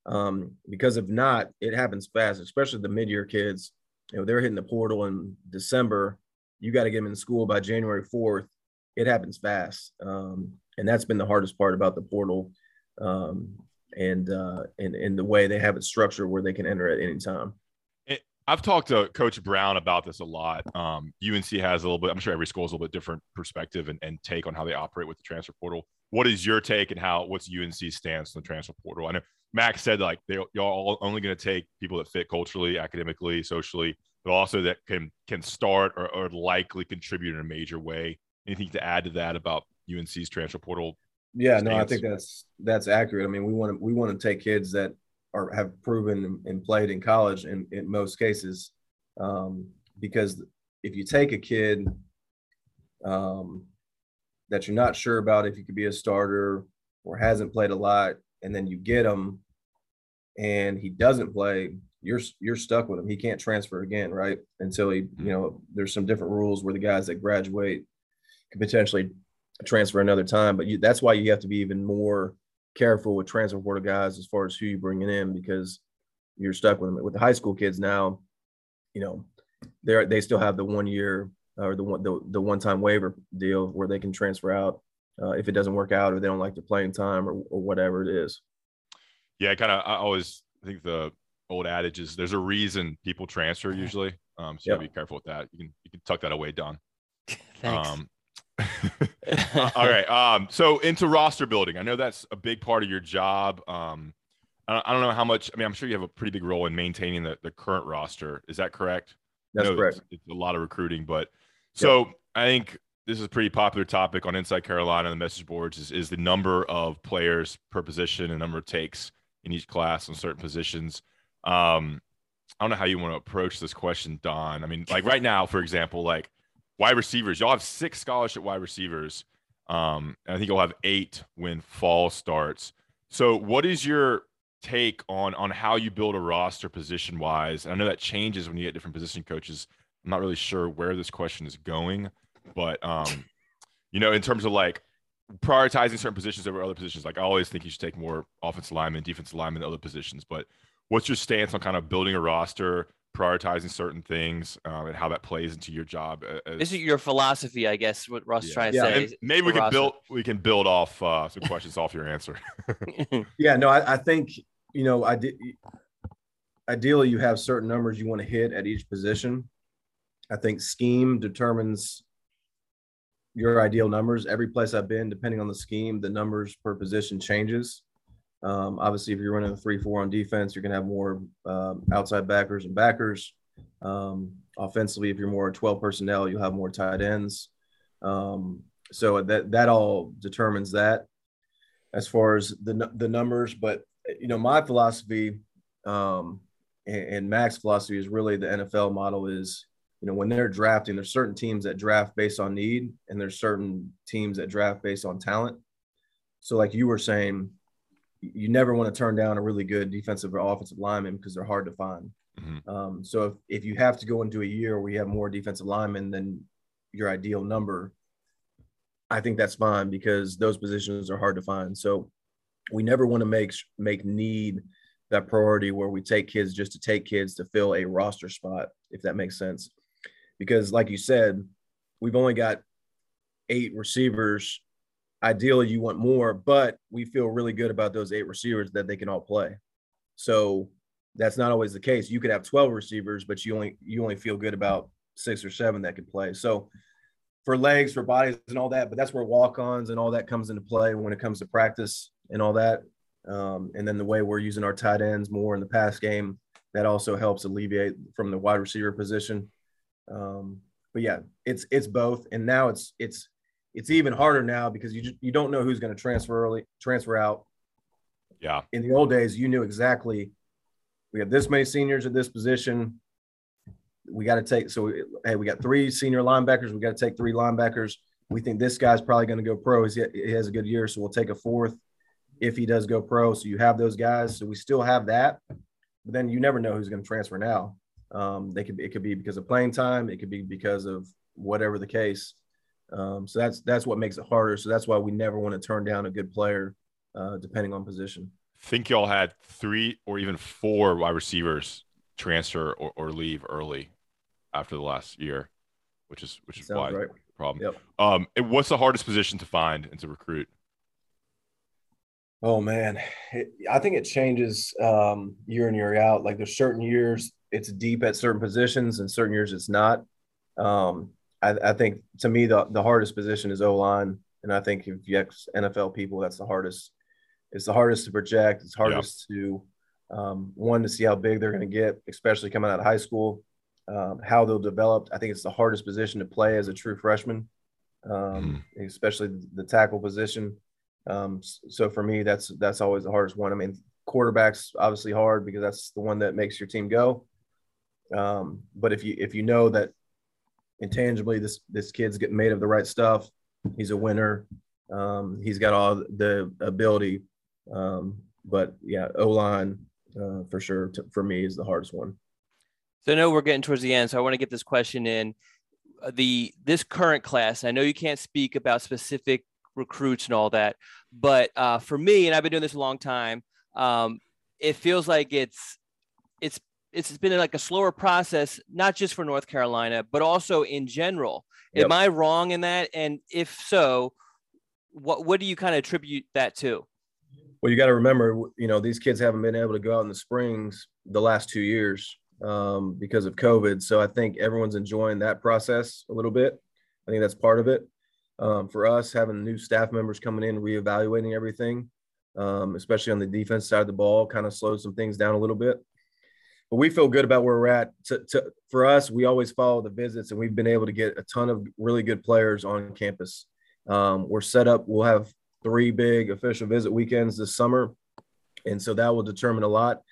Um, because if not, it happens fast, especially the mid-year kids. You know, they're hitting the portal in December. You got to get them in school by January 4th it happens fast. Um, and that's been the hardest part about the portal um, and, uh, and, and the way they have it structured where they can enter at any time. I've talked to Coach Brown about this a lot. Um, UNC has a little bit, I'm sure every school has a little bit different perspective and, and, take on how they operate with the transfer portal. What is your take and how, what's UNC's stance on the transfer portal? I know Max said like they, y'all only going to take people that fit culturally, academically, socially, but also that can, can start or, or likely contribute in a major way anything to add to that about UNC's transfer portal? Yeah, stance? no, I think that's that's accurate. I mean, we want to we want to take kids that are have proven and played in college in, in most cases, um, because if you take a kid um, that you're not sure about if you could be a starter or hasn't played a lot, and then you get him and he doesn't play, you're you're stuck with him. He can't transfer again, right? Until he, you know, there's some different rules where the guys that graduate could potentially transfer another time. But you, that's why you have to be even more careful with transfer portal guys as far as who you're bringing in because you're stuck with them. With the high school kids now, you know, they they still have the one year or the one the, the one time waiver deal where they can transfer out uh, if it doesn't work out or they don't like the playing time or, or whatever it is. Yeah, kind of. I always think the old adage is there's a reason people transfer usually. Um, so yep. you be careful with that. You can you can tuck that away, Don. Thanks. Um, all right. Um, so into roster building, I know that's a big part of your job. Um, I, I, don't know how much. I mean, I'm sure you have a pretty big role in maintaining the, the current roster. Is that correct? That's correct. It's, it's, a lot of recruiting, but so yep. I think this is a pretty popular topic on Inside Carolina the message boards is, is the number of players per position and number of takes in each class on certain positions. Um, I don't know how you want to approach this question, Don. I mean, like right now, for example, like wide receivers. Y'all have six scholarship wide receivers. Um, I think you'll have eight when fall starts. So, what is your take on on how you build a roster position wise? And I know that changes when you get different position coaches. I'm not really sure where this question is going, but um, you know, in terms of like prioritizing certain positions over other positions, like I always think you should take more offensive linemen, defensive linemen, other positions. But what's your stance on kind of building a roster prioritizing certain things um, and how that plays into your job. As, this is your philosophy, I guess. What Russ yeah. trying to yeah. say. maybe we can build we can build off uh, some questions off your answer. yeah, no, I, I, think you know I did. Ideally, you have certain numbers you want to hit at each position. I think scheme determines your ideal numbers. Every place I've been, depending on the scheme, the numbers per position changes. Um, obviously, if you're running a three-four on defense, you're going to have more uh, outside backers and backers. Um, offensively, if you're more 12 personnel, you'll have more tight ends. Um, so that that all determines that as far as the the numbers. But you know, my philosophy, um, and, and philosophy is really the NFL model is, you know, when they're drafting, there's certain teams that draft based on need, and there's certain teams that draft based on talent. So, like you were saying, you never want to turn down a really good defensive or offensive lineman because they're hard to find. Mm-hmm. Um, so if, if you have to go into a year where you have more defensive linemen than your ideal number, I think that's fine because those positions are hard to find. So we never want to make make need that priority where we take kids just to take kids to fill a roster spot, if that makes sense. Because like you said, we've only got eight receivers. Ideally, you want more, but we feel really good about those eight receivers that they can all play. So that's not always the case. You could have 12 receivers, but you only you only feel good about six or seven that can play. So for legs, for bodies, and all that, but that's where walk-ons and all that comes into play when it comes to practice and all that. Um, and then the way we're using our tight ends more in the pass game, that also helps alleviate from the wide receiver position. Um, but yeah, it's it's both, and now it's it's it's even harder now because you just, you don't know who's going to transfer early, transfer out. Yeah. In the old days, you knew exactly we have this many seniors at this position. We got to take so hey, we got three senior linebackers. We got to take three linebackers. We think this guy's probably going to go pro. He's, he has a good year, so we'll take a fourth if he does go pro. So you have those guys. So we still have that, but then you never know who's going to transfer now. Um, they could it could be because of playing time. It could be because of whatever the case. Um, so that's that's what makes it harder. So that's why we never want to turn down a good player, uh, depending on position think y'all had three or even four wide receivers transfer or, or leave early after the last year, which is which is why right. problem. Yep. Um, it, what's the hardest position to find and to recruit? Oh man, it, I think it changes um, year in year out. Like there's certain years it's deep at certain positions, and certain years it's not. Um, I, I, think to me the the hardest position is O line, and I think if you ask NFL people, that's the hardest it's the hardest to project. It's hardest yeah. to um, one to see how big they're going to get, especially coming out of high school. Um, how they'll develop. I think it's the hardest position to play as a true freshman, um, mm. especially the tackle position. Um, so for me, that's that's always the hardest one. I mean, quarterback's obviously hard because that's the one that makes your team go. Um, but if you if you know that intangibly this this kid's getting made of the right stuff, he's a winner. Um, he's got all the ability um, but yeah, O line uh, for sure for me is the hardest one. So I know we're getting towards the end, so I want to get this question in. Uh, the this current class, I know you can't speak about specific recruits and all that, but uh, for me, and I've been doing this a long time, um, it feels like it's it's been like a slower process, not just for North Carolina, but also in general. Yep. Am I wrong in that? And if so, what what do you kind of attribute that to? Well, you got to remember, you know, these kids haven't been able to go out in the springs the last two years um, because of COVID. So I think everyone's enjoying that process a little bit. I think that's part of it. Um, for us, having new staff members coming in, reevaluating everything, um, especially on the defense side of the ball, kind of slows some things down a little bit. But we feel good about where we're at. To, to, for us, we always follow the visits, and we've been able to get a ton of really good players on campus. Um, we're set up. We'll have three big official visit weekends this summer. And so that will determine a lot.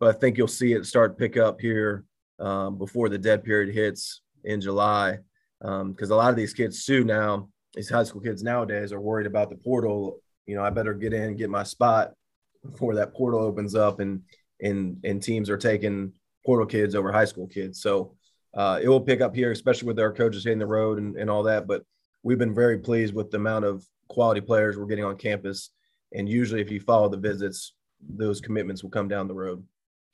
But I think you'll see it start pick up here um, before the dead period hits in July. Because um, a lot of these kids, too, now, these high school kids nowadays are worried about the portal. You know, I better get in get my spot before that portal opens up and and and teams are taking portal kids over high school kids. So uh, it will pick up here, especially with our coaches hitting the road and, and all that. But we've been very pleased with the amount of quality players we're getting on campus. And usually, if you follow the visits, those commitments will come down the road.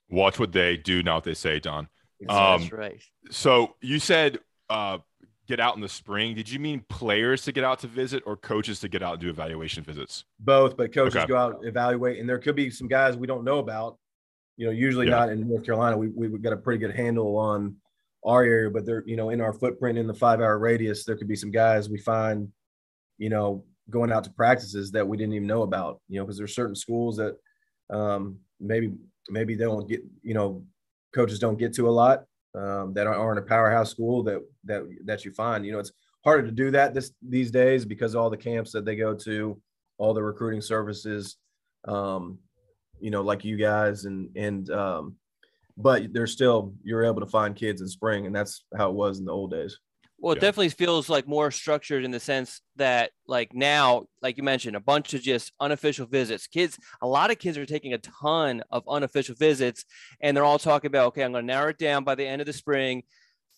Watch what they do, not what they say, Don. Um, That's right. So you said uh, get out in the spring. Did you mean players to get out to visit or coaches to get out and do evaluation visits? Both, but coaches okay. go out evaluate, and there could be some guys we don't know about. You know, usually yeah. not in North Carolina. We we've got a pretty good handle on our area, but they're you know in our footprint in the five hour radius, there could be some guys we find, you know, going out to practices that we didn't even know about, you know, because there's certain schools that um, maybe maybe they don't get, you know, coaches don't get to a lot um, that aren't a powerhouse school that that that you find. You know, it's harder to do that this these days because all the camps that they go to, all the recruiting services, um, you know, like you guys and and um, but there's still you're able to find kids in spring, and that's how it was in the old days. Well, it yeah. definitely feels like more structured in the sense that, like now, like you mentioned, a bunch of just unofficial visits. Kids, a lot of kids are taking a ton of unofficial visits, and they're all talking about, okay, I'm going to narrow it down by the end of the spring,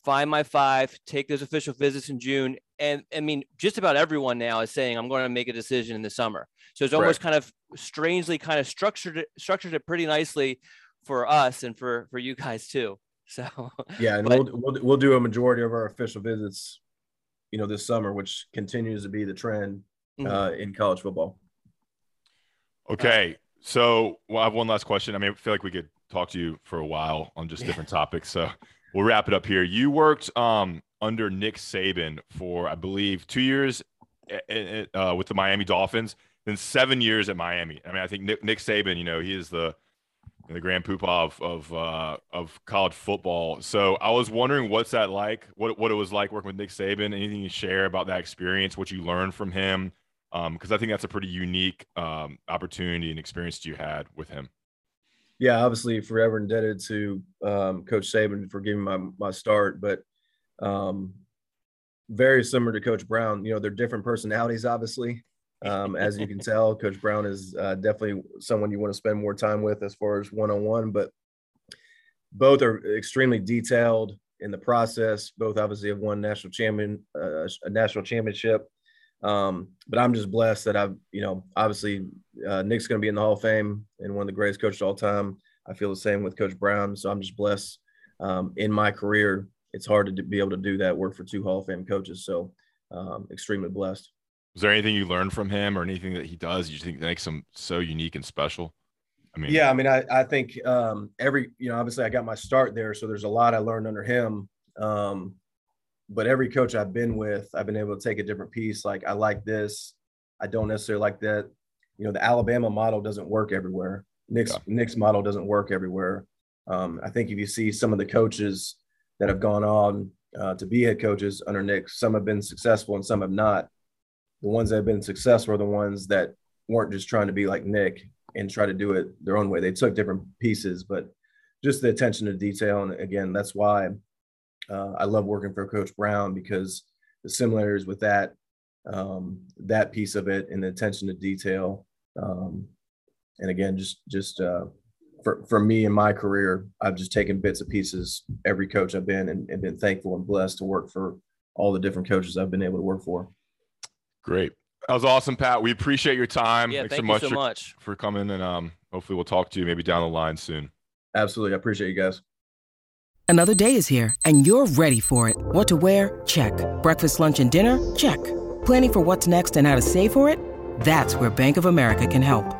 find my five, take those official visits in June. And I mean, just about everyone now is saying, I'm going to make a decision in the summer. So it's almost right. kind of strangely kind of structured it, structured it pretty nicely for us and for for you guys too. So yeah, and but, we'll, we'll we'll do a majority of our official visits, you know, this summer, which continues to be the trend mm-hmm. uh, in college football. Okay, so well, I have one last question. I mean, I feel like we could talk to you for a while on just different topics, so we'll wrap it up here. You worked um, under Nick Saban for, I believe, two years uh, with the Miami Dolphins, then seven years at Miami. I mean, I think Nick, Nick Saban, you know, he is the the grand poobah of of, uh, of college football. So I was wondering what's that like? What what it was like working with Nick Saban? Anything you share about that experience? What you learned from him? Because um, I think that's a pretty unique um, opportunity and experience you had with him. Yeah, obviously forever indebted to um, Coach Saban for giving my my start, but um, very similar to Coach Brown. You know, they're different personalities, obviously. Um, as you can tell, Coach Brown is uh, definitely someone you want to spend more time with as far as one on one, but both are extremely detailed in the process. Both obviously have won national champion, uh, a national championship. Um, but I'm just blessed that I've, you know, obviously uh, Nick's going to be in the Hall of Fame and one of the greatest coaches of all time. I feel the same with Coach Brown. So I'm just blessed um, in my career. It's hard to be able to do that work for two Hall of Fame coaches. So um, extremely blessed. Was there anything you learned from him or anything that he does you think makes him so unique and special? I mean, yeah, I mean, I, I think um, every, you know, obviously I got my start there. So there's a lot I learned under him. Um, but every coach I've been with, I've been able to take a different piece. Like, I like this. I don't necessarily like that. You know, the Alabama model doesn't work everywhere. Nick's, yeah. Nick's model doesn't work everywhere. Um, I think if you see some of the coaches that have gone on uh, to be head coaches under Nick, some have been successful and some have not the ones that have been successful are the ones that weren't just trying to be like Nick and try to do it their own way. They took different pieces, but just the attention to detail. And again, that's why uh, I love working for Coach Brown because the similarities with that, um, that piece of it, and the attention to detail. Um, and again, just just uh, for for me in my career, I've just taken bits and pieces every coach I've been and, and been thankful and blessed to work for all the different coaches I've been able to work for. Great. That was awesome, Pat. We appreciate your time. Yeah, Thanks thank so much, so for, much for coming, and um, hopefully we'll talk to you maybe down the line soon. Absolutely, I appreciate you guys. Another day is here, and you're ready for it. What to wear? Check. Breakfast, lunch, and dinner? Check. Planning for what's next and how to save for it? That's where Bank of America can help.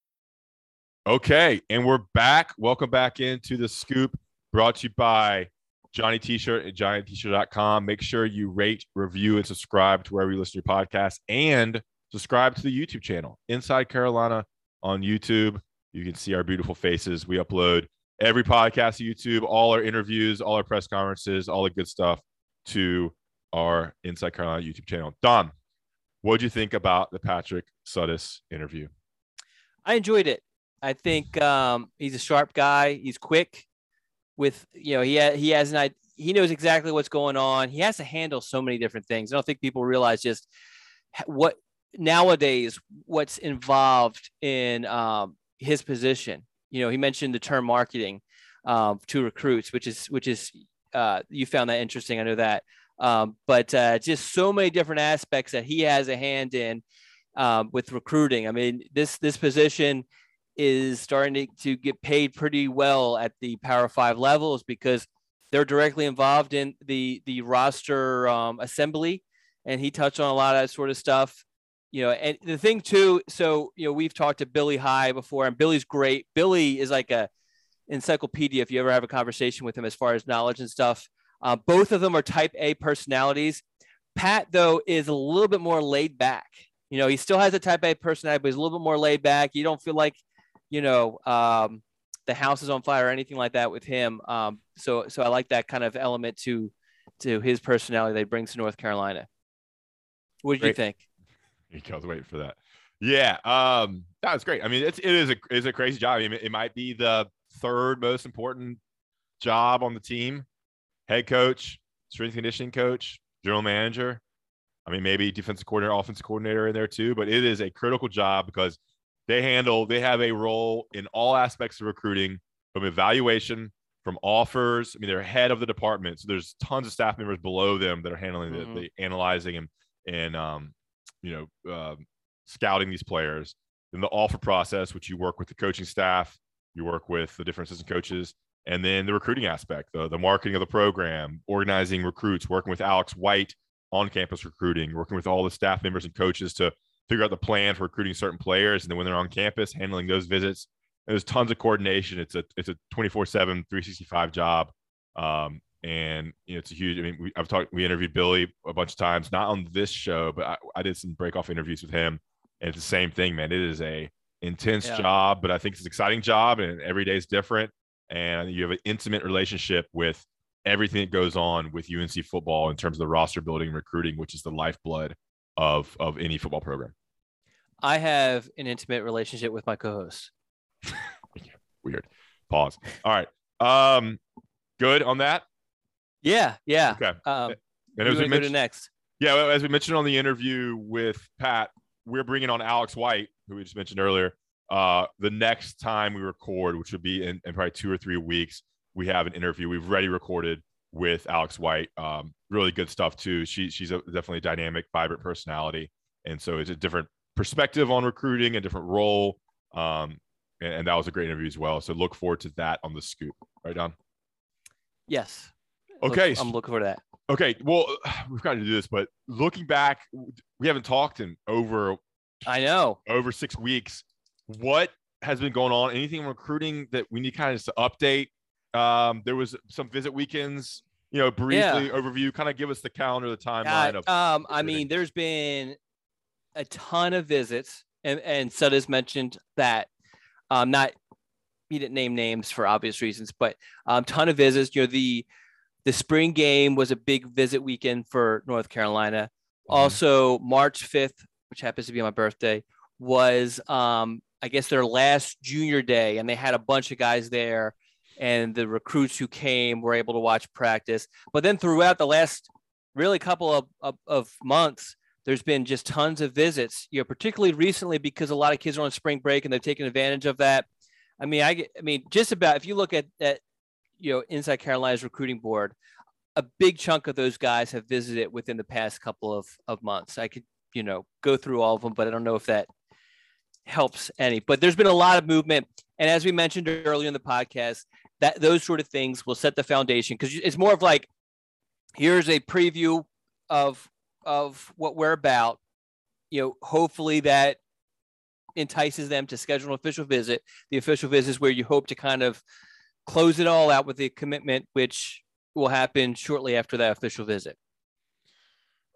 Okay, and we're back. Welcome back into the scoop brought to you by Johnny T-shirt at johnnyt-shirt.com. Make sure you rate, review, and subscribe to wherever you listen to your podcast and subscribe to the YouTube channel, Inside Carolina on YouTube. You can see our beautiful faces. We upload every podcast to YouTube, all our interviews, all our press conferences, all the good stuff to our Inside Carolina YouTube channel. Don, what did you think about the Patrick Suddes interview? I enjoyed it. I think um, he's a sharp guy. He's quick. With you know, he ha- he has an he knows exactly what's going on. He has to handle so many different things. I don't think people realize just what nowadays what's involved in um, his position. You know, he mentioned the term marketing um, to recruits, which is which is uh, you found that interesting. I know that, um, but uh, just so many different aspects that he has a hand in um, with recruiting. I mean, this this position is starting to, to get paid pretty well at the Power Five levels because they're directly involved in the the roster um, assembly, and he touched on a lot of that sort of stuff. You know, and the thing too. So you know, we've talked to Billy High before, and Billy's great. Billy is like a encyclopedia if you ever have a conversation with him as far as knowledge and stuff. Uh, both of them are Type A personalities. Pat though is a little bit more laid back. You know, he still has a Type A personality, but he's a little bit more laid back. You don't feel like, you know, um, the house is on fire or anything like that with him. Um, so so I like that kind of element to to his personality that he brings to North Carolina. What did you think? You I was waiting for that. Yeah, um, that was great. I mean, it's it is a is a crazy job. I mean, it might be the third most important job on the team: head coach, strength conditioning coach, general manager. I mean, maybe defensive coordinator, offensive coordinator in there too. But it is a critical job because they handle they have a role in all aspects of recruiting, from evaluation from offers. I mean, they're head of the department, so there's tons of staff members below them that are handling mm-hmm. the, the, analyzing and and um, you know uh, scouting these players. Then the offer process, which you work with the coaching staff, you work with the different assistant coaches, and then the recruiting aspect, the the marketing of the program, organizing recruits, working with Alex White on campus recruiting, working with all the staff members and coaches to figure out the plan for recruiting certain players, and then when they're on campus, handling those visits And there's tons of coordination. It's a it's a 24 7 365 job. Um, and you know, it's a huge. I mean, we, I've talked. We interviewed Billy a bunch of times, not on this show, but I, I did some break off interviews with him, and it's the same thing, man. It is a intense yeah. job, but I think it's an exciting job, and every day is different. And you have an intimate relationship with everything that goes on with UNC football in terms of the roster building and recruiting, which is the lifeblood of of any football program. I have an intimate relationship with my co-host. Weird. Pause. All right. Um, good on that. Yeah. Yeah. Okay. Um, and as we mentioned, next. Yeah, as we mentioned on the interview with Pat, we're bringing on Alex White, who we just mentioned earlier. Uh, the next time we record, which would be in, in probably two or three weeks, we have an interview we've already recorded with Alex White. Um, really good stuff too. She she's a definitely a dynamic, vibrant personality, and so it's a different perspective on recruiting, a different role. Um, and, and that was a great interview as well. So look forward to that on the scoop, right, Don? Yes. Okay. Look, I'm looking for that. Okay. Well, we've got to do this, but looking back, we haven't talked in over. I know over six weeks. What has been going on? Anything recruiting that we need kind of to update? Um, there was some visit weekends. You know, briefly yeah. overview. Kind of give us the calendar, the timeline. of um, I mean, there's been a ton of visits, and and Suddes mentioned that um, not he didn't name names for obvious reasons, but um, ton of visits. You know, the the spring game was a big visit weekend for North Carolina. Mm-hmm. Also, March 5th, which happens to be my birthday, was um, I guess their last junior day, and they had a bunch of guys there, and the recruits who came were able to watch practice. But then throughout the last really couple of, of, of months, there's been just tons of visits, you know, particularly recently because a lot of kids are on spring break and they've taken advantage of that. I mean, I, I mean, just about if you look at at you know Inside Carolina's recruiting board, a big chunk of those guys have visited within the past couple of of months. I could you know go through all of them, but I don't know if that helps any. But there's been a lot of movement, and as we mentioned earlier in the podcast, that those sort of things will set the foundation because it's more of like here's a preview of of what we're about, you know, hopefully that entices them to schedule an official visit. The official visit is where you hope to kind of close it all out with the commitment, which will happen shortly after that official visit.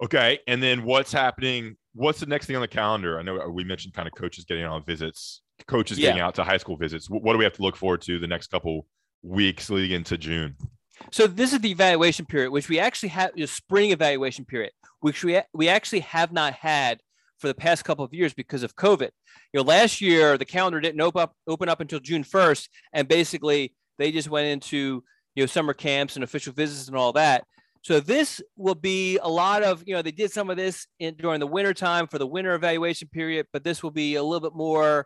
Okay. And then what's happening? What's the next thing on the calendar? I know we mentioned kind of coaches getting on visits, coaches yeah. getting out to high school visits. What do we have to look forward to the next couple weeks leading into June? So this is the evaluation period, which we actually have the spring evaluation period, which we we actually have not had for the past couple of years because of COVID. You know, last year the calendar didn't open up open up until June 1st, and basically they just went into you know summer camps and official visits and all that. So this will be a lot of you know they did some of this in, during the winter time for the winter evaluation period, but this will be a little bit more,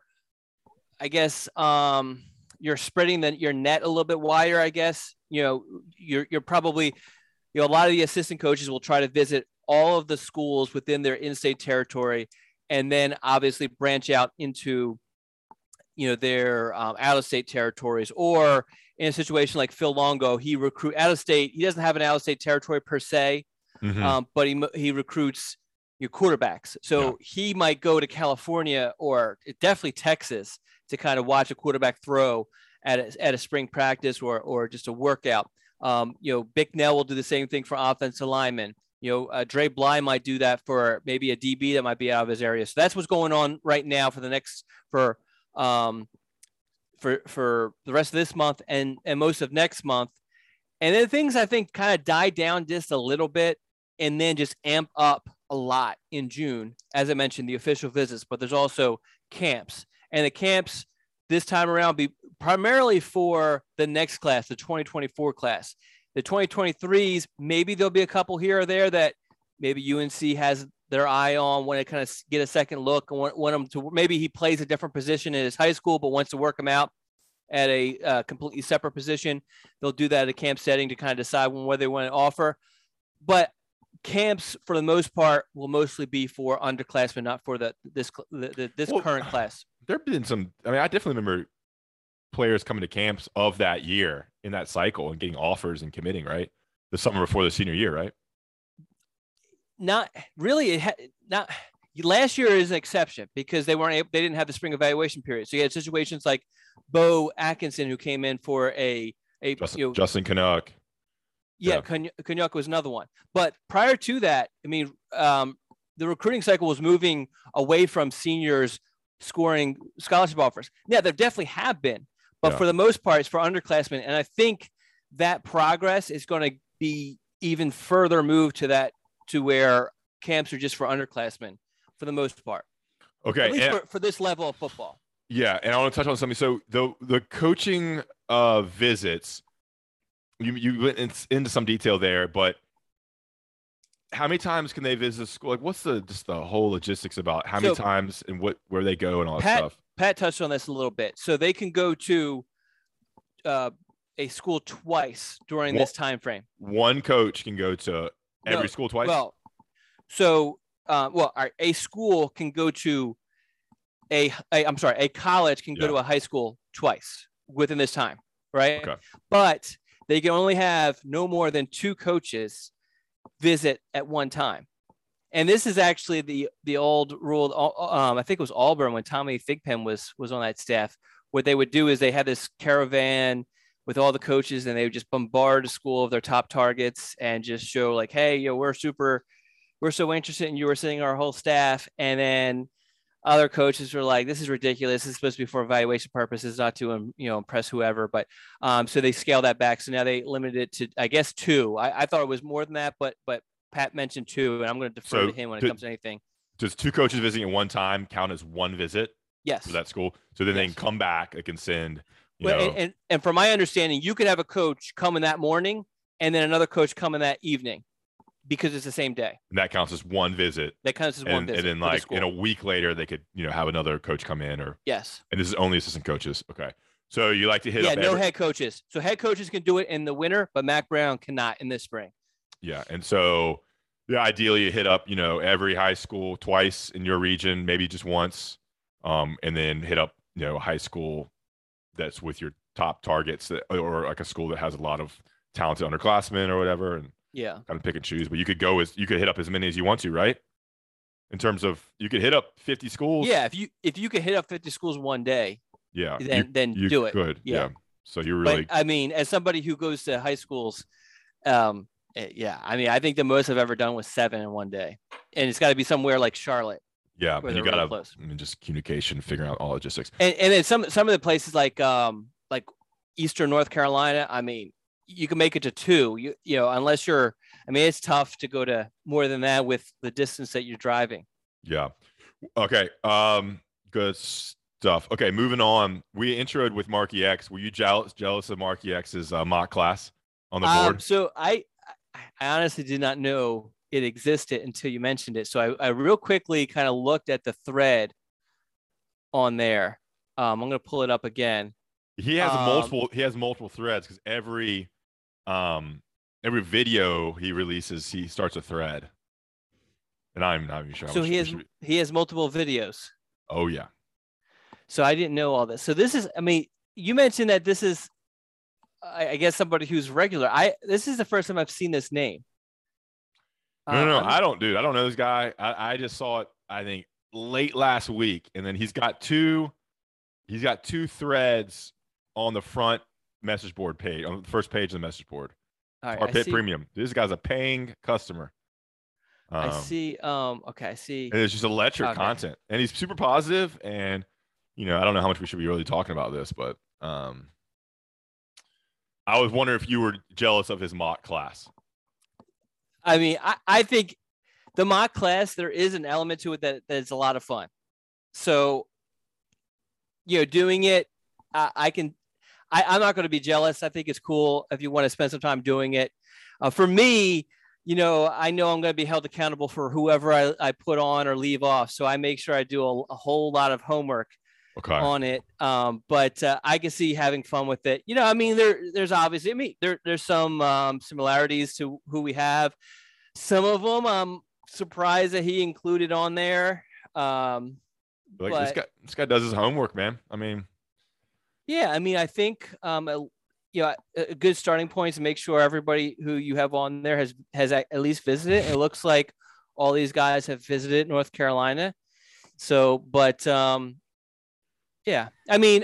I guess. Um, you're spreading the, your net a little bit wider, I guess. You know, you're you're probably, you know, a lot of the assistant coaches will try to visit all of the schools within their in-state territory and then obviously branch out into you know their um, out of state territories or in a situation like Phil Longo, he recruit out of state. He doesn't have an out of state territory per se, Mhm. um, but he he recruits your quarterbacks. So Yeah. he might go to California or definitely Texas to kind of watch a quarterback throw at a, at a spring practice or or just a workout. Um, you know, Bicknell will do the same thing for offensive linemen. You know, uh, Dre Bly might do that for maybe a DB that might be out of his area. So that's what's going on right now for the next for um, for for the rest of this month and and most of next month. And then things I think kind of die down just a little bit and then just amp up a lot in June. As I mentioned, the official visits, but there's also camps. And the camps this time around be primarily for the next class, the 2024 class. The 2023s, maybe there'll be a couple here or there that maybe UNC has their eye on, want to kind of get a second look and want, want him to maybe he plays a different position in his high school, but wants to work him out at a uh, completely separate position. They'll do that at a camp setting to kind of decide whether they want to offer. But camps, for the most part, will mostly be for underclassmen, not for the this the, the, this Well, current class. there have been some. I mean, I definitely remember players coming to camps of that year in that cycle and getting offers and committing. Right, the summer before the senior year. Right. Not really. It ha- not last year is an exception because they weren't able, they didn't have the spring evaluation period. So you had situations like Bo Atkinson who came in for a a Justin, you know, Justin Canuck. Yeah, Yeah. Konyuk was another one. But prior to that, I mean, um, the recruiting cycle was moving away from seniors scoring scholarship offers. Yeah, there definitely have been, but Yeah. for the most part, it's for underclassmen. And I think that progress is going to be even further moved to that to where camps are just for underclassmen for the most part, Okay. at least and- for, for this level of football. Yeah, and I want to touch on something. So the the coaching uh visits, you you went in, into some detail there, but how many times can they visit school? Like, what's the just the whole logistics about how many times and what where they go and all that Pat- stuff? Pat touched on this a little bit. So they can go to uh, a school twice during Well- this time frame. One coach can go to every No, school twice. Well, so uh, well, right, a school can go to a, a I'm sorry, a college can go to a high school twice within this time, right? Okay. But they can only have no more than two coaches visit at one time. And this is actually the the old rule. Um, I think it was Auburn when Tommy Thigpen was was on that staff. What they would do is they had this caravan with all the coaches, and they would just bombard the school of their top targets and just show like, hey, yo, we're super, we're so interested in you. We're sending our whole staff, and then other coaches were like, this is ridiculous. This is supposed to be for evaluation purposes, not to um, you know impress whoever. But um, so they scaled that back. So now they limited it to, I guess, two. I, I thought it was more than that, but but Pat mentioned two, and I'm going to defer So to him when it did- comes to anything. Does two coaches visiting at one time count as one visit Yes. for that school? So then they can come back. They can send. You Well, and, and and from my understanding, you could have a coach come in that morning, and then another coach come in that evening, because it's the same day. and that counts as one visit. That counts as one visit. and then for the like in a week later, they could you know have another coach come in or yes. and this is only assistant coaches. Okay. So you like to hit Yeah, up no every- head coaches. So head coaches can do it in the winter, but Mack Brown cannot in the spring. Yeah, and so yeah, ideally you hit up you know every high school twice in your region, maybe just once, um, and then hit up you know a high school that's with your top targets that, or like a school that has a lot of talented underclassmen or whatever, and Yeah. kind of pick and choose. But you could go as you could hit up as many as you want to, right? In terms of you could hit up fifty schools. Yeah. If you if you could hit up 50 schools one day, yeah. then you, then you do it. Could, Yeah. yeah. So you're really But I mean, as somebody who goes to high schools, um, eh, yeah, I mean, I think the most I've ever done was seven in one day, and it's got to be somewhere like Charlotte. yeah. You they're really gotta close. I mean, just communication, figuring out all logistics. And and then some some of the places like um like Eastern North Carolina, I mean, you can make it to two. You you know, unless you're, I mean, it's tough to go to more than that with the distance that you're driving. Yeah. Okay. Um. Good stuff. Okay. Moving on. We introed with Marky X. Were you jealous jealous of Marky X's uh, mock class on the Um, board? so I I honestly did not know it existed until you mentioned it. So I, I real quickly kind of looked at the thread on there. Um, I'm gonna pull it up again. he has um, multiple. He has multiple threads because every, um, every video he releases, he starts a thread. and I'm not even sure. So he has be- he has multiple videos. Oh yeah. So I didn't know all this. So this is, I mean, you mentioned that this is, I, I guess somebody who's regular. I this is the first time I've seen this name. No, no, no. I'm- I don't, dude. I don't know this guy. I, I just saw it. I think late last week, and then he's got two. He's got two threads on the front message board page, on the first page of the message board. all right, Our I pit premium. This guy's a paying customer. I Um, see. Um. Okay. I see. And it's just electric Okay. content, and he's super positive. And you know, I don't know how much we should be really talking about this, but um, I was wondering if you were jealous of his mock class. I mean, I, I think the mock class there is an element to it that that's a lot of fun. So, you know, doing it, I, I can. I, I'm not going to be jealous. I think it's cool if you want to spend some time doing it. Uh, for me, you know, I know I'm going to be held accountable for whoever I, I put on or leave off. So I make sure I do a, a whole lot of homework Okay. on it. Um, but uh, I can see having fun with it. You know, I mean, there there's obviously, I mean, there there's some um, similarities to who we have. Some of them, I'm surprised that he included on there. Um, like this guy, this guy does his homework, man. I mean, yeah, I mean, I think um, a, you know, a a good starting point is to make sure everybody who you have on there has has at at least visited. It looks like all these guys have visited North Carolina. So, but um, yeah, I mean,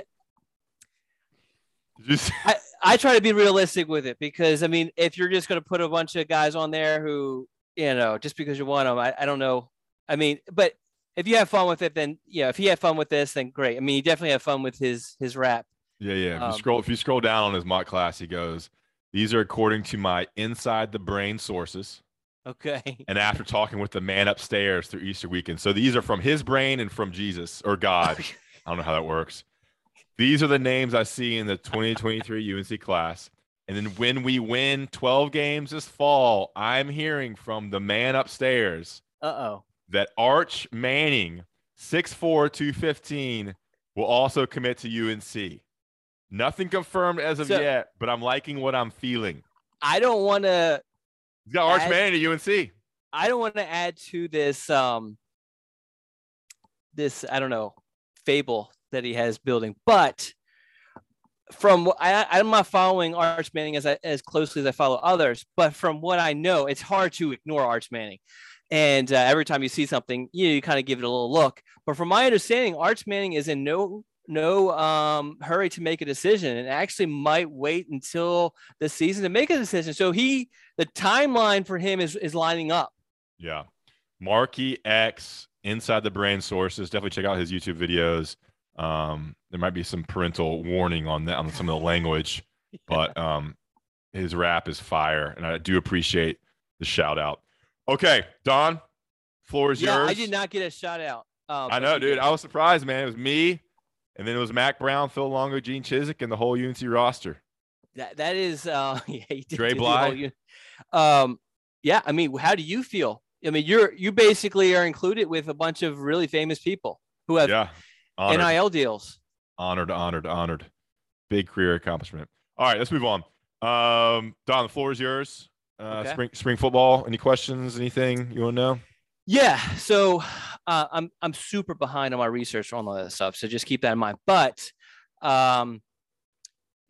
just I, I try to be realistic with it because I mean, if you're just going to put a bunch of guys on there who, you know, just because you want them, I, I don't know. I mean, but if you have fun with it, then yeah, if he had fun with this, then great. I mean, he definitely had fun with his his rap. Yeah, yeah. If you Um, scroll, if you scroll down on his mock class, he goes, "These are according to my inside the brain sources." Okay. And after talking with the man upstairs through Easter weekend, so these are from his brain and from Jesus or God. I don't know how that works. These are the names I see in the 2023 UNC class. And then when we win 12 games this fall, I'm hearing from the man upstairs Uh oh. that Arch Manning, 6'4, 215, will also commit to UNC. Nothing confirmed as of So- yet, but I'm liking what I'm feeling. I don't want to. He's got Arch As- Manning to UNC. I don't want to add to this. Um. This I don't know fable that he has building, but from I, I'm not following Arch Manning as I, as closely as I follow others, but from what I know, it's hard to ignore Arch Manning. And uh, every time you see something, you, you kind of give it a little look. But from my understanding, Arch Manning is in no no um, hurry to make a decision, and actually might wait until the season to make a decision. So he, the timeline for him is is lining up. Yeah. Marky X, Inside the Brain Sources. Definitely check out his YouTube videos. Um, there might be some parental warning on that on some of the language, but um, his rap is fire, and I do appreciate the shout out. Okay, Don, floor is yeah, yours. I did not get a shout out. Uh, I know, dude. I was surprised, man. It was me, and then it was Mack Brown, Phil Longo, Gene Chizik, and the whole UNC roster. That that is uh yeah, you did Dre the whole Um yeah, I mean, how do you feel? I mean, you're you basically are included with a bunch of really famous people who have Yeah, honored. NIL deals. honored, honored, honored. Big career accomplishment. All right, let's move on. Um, Don, the floor is yours. Uh, Okay. Spring spring football. Any questions? Anything you want to know? Yeah, so uh, I'm I'm super behind on my research on all that stuff, so just keep that in mind. But um,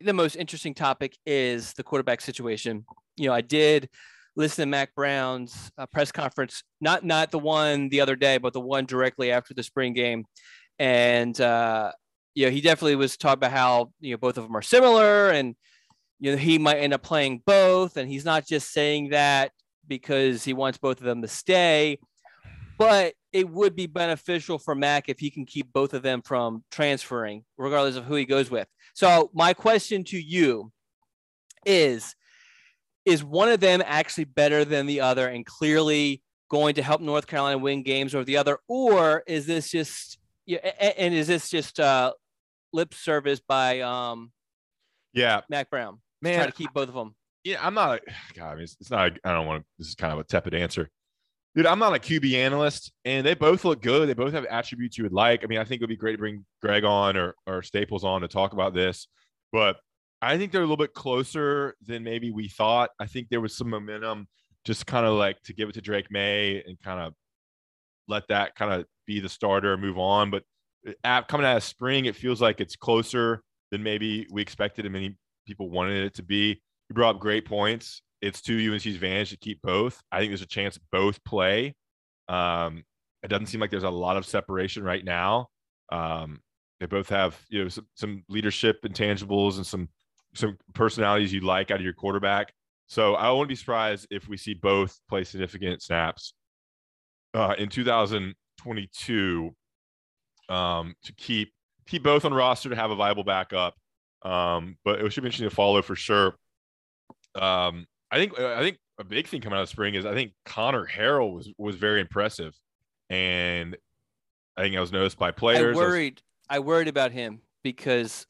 the most interesting topic is the quarterback situation. You know, I did listen to Mack Brown's uh, press conference, not not the one the other day, but the one directly after the spring game, and uh, you know, he definitely was talking about how you know both of them are similar, and you know he might end up playing both, and he's not just saying that because he wants both of them to stay but it would be beneficial for Mack if he can keep both of them from transferring, regardless of who he goes with. So my question to you is: Is one of them actually better than the other, and clearly going to help North Carolina win games over the other, or is this just yeah? And is this just uh, lip service by um, Yeah, Mack Brown? man. try to keep both of them. yeah, I'm not. A, God, I mean, it's, it's not. I don't want to. This is kind of a tepid answer, dude. I'm not a QB analyst, and they both look good. They both have attributes you would like. I mean, I think it would be great to bring Greg on or or Staples on to talk about this, but I think they're a little bit closer than maybe we thought. I think there was some momentum, just kind of like to give it to Drake Maye and kind of let that kind of be the starter move on. But at, coming out of spring, it feels like it's closer than maybe we expected and many people wanted it to be. You brought up great points. It's to UNC's advantage to keep both. I think there's a chance both play. Um, it doesn't seem like there's a lot of separation right now. Um, they both have you know some, some leadership intangibles and some some personalities you like out of your quarterback. So I wouldn't be surprised if we see both play significant snaps uh, in 2022 um, to keep keep both on roster to have a viable backup. Um, but it should be interesting to follow for sure. Um, I think I think a big thing coming out of spring is I think Conner Harrell was was very impressive, and I think I was noticed by players. I worried. I, was, I worried about him because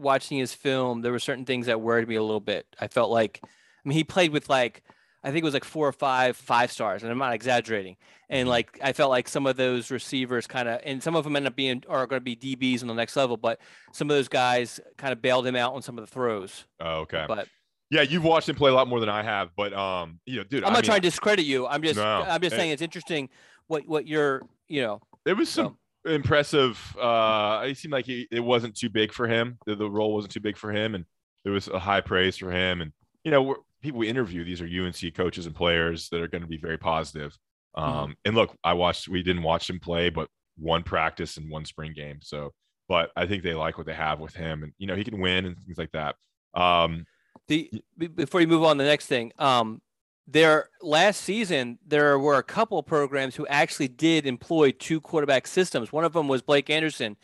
watching his film, there were certain things that worried me a little bit. I felt like, I mean, he played with like I think it was like four or five five stars, and I'm not exaggerating. And mm-hmm. like I felt like some of those receivers kind of, and some of them end up being are going to be DBs on the next level, but some of those guys kind of bailed him out on some of the throws. Oh, okay. But yeah, you've watched him play a lot more than I have, but um, you know, dude, I'm I not mean, trying to discredit you. I'm just, no, I'm just saying it's interesting what what you're, you know. It was some so. Impressive. Uh, it seemed like he, it wasn't too big for him. The, the role wasn't too big for him, and there was a high praise for him. And you know, people we interview these are UNC coaches and players that are going to be very positive. Mm-hmm. Um, mm-hmm. and look, I watched. We didn't watch him play, but one practice and one spring game. So, but I think they like what they have with him, and you know, he can win and things like that. Um, the before you move on the next thing, um, there last season there were a couple programs who actually did employ two quarterback systems. One of them was Blake Anderson,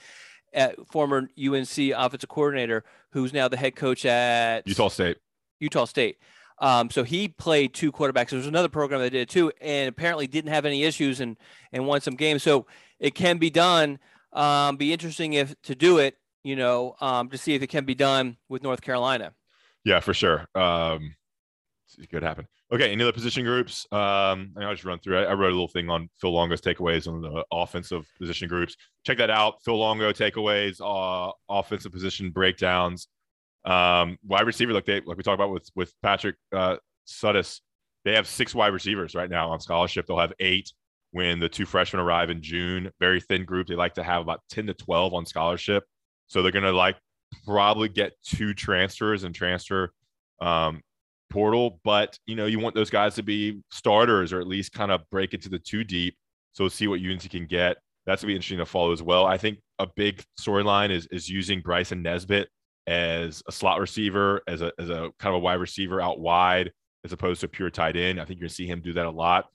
former UNC offensive coordinator, who's now the head coach at Utah State. Utah State. Um, so he played two quarterbacks. There was another program that did it too, and apparently didn't have any issues and and won some games. So it can be done. Um, be interesting if to do it, you know, um, to see if it can be done with North Carolina. Yeah, for sure. Um, it could happen. Okay, any other position groups? Um, I'll just run through. I, I wrote a little thing on Phil Longo's takeaways on the offensive position groups. Check that out. Phil Longo takeaways, uh, offensive position breakdowns. Um, wide receiver, like they like we talked about with with Patrick uh, Suddes, they have six wide receivers right now on scholarship. They'll have eight when the two freshmen arrive in June. Very thin group. They like to have about ten to twelve on scholarship, so they're gonna like probably get two transfers and transfer um, portal. But you know, you want those guys to be starters or at least kind of break into the two deep. So see what UNC can get. That's gonna be interesting to follow as well. I think a big storyline is is using Bryson Nesbitt as a slot receiver, as a as a kind of a wide receiver out wide, as opposed to pure tight end. I think you're gonna see him do that a lot.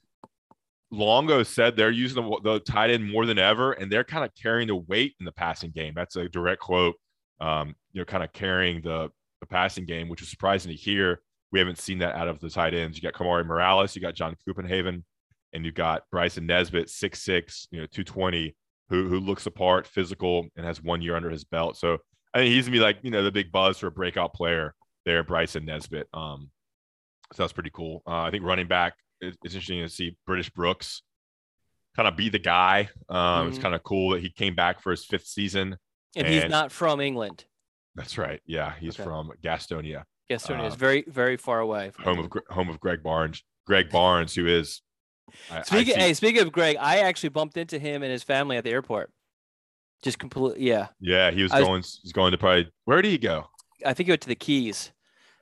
Longo said they're using the, the tight end more than ever, and they're kind of carrying the weight in the passing game. That's a direct quote. Um, you know, kind of carrying the the passing game, which is surprising to hear. We haven't seen that out of the tight ends. You got Kamari Morales, you got John Copenhaver, and you got Bryson Nesbitt, six six, you know, two twenty, who who looks apart, physical, and has one year under his belt. So I think he's gonna be like you know the big buzz for a breakout player there, Bryson Nesbitt. Um, so that's pretty cool. Uh, I think running back it's interesting to see British Brooks kind of be the guy. Um, mm-hmm. It's kind of cool that he came back for his fifth season. And, and he's not from England. That's right. Yeah, he's okay. from Gastonia. Gastonia uh, is very, very far away. home of home of Greg Barnes. Greg Barnes, who is. Speaking, I, I hey, speaking of Greg, I actually bumped into him and his family at the airport. Just completely, yeah. Yeah, he was, was going. He's going to probably. Where did he go? I think he went to the Keys.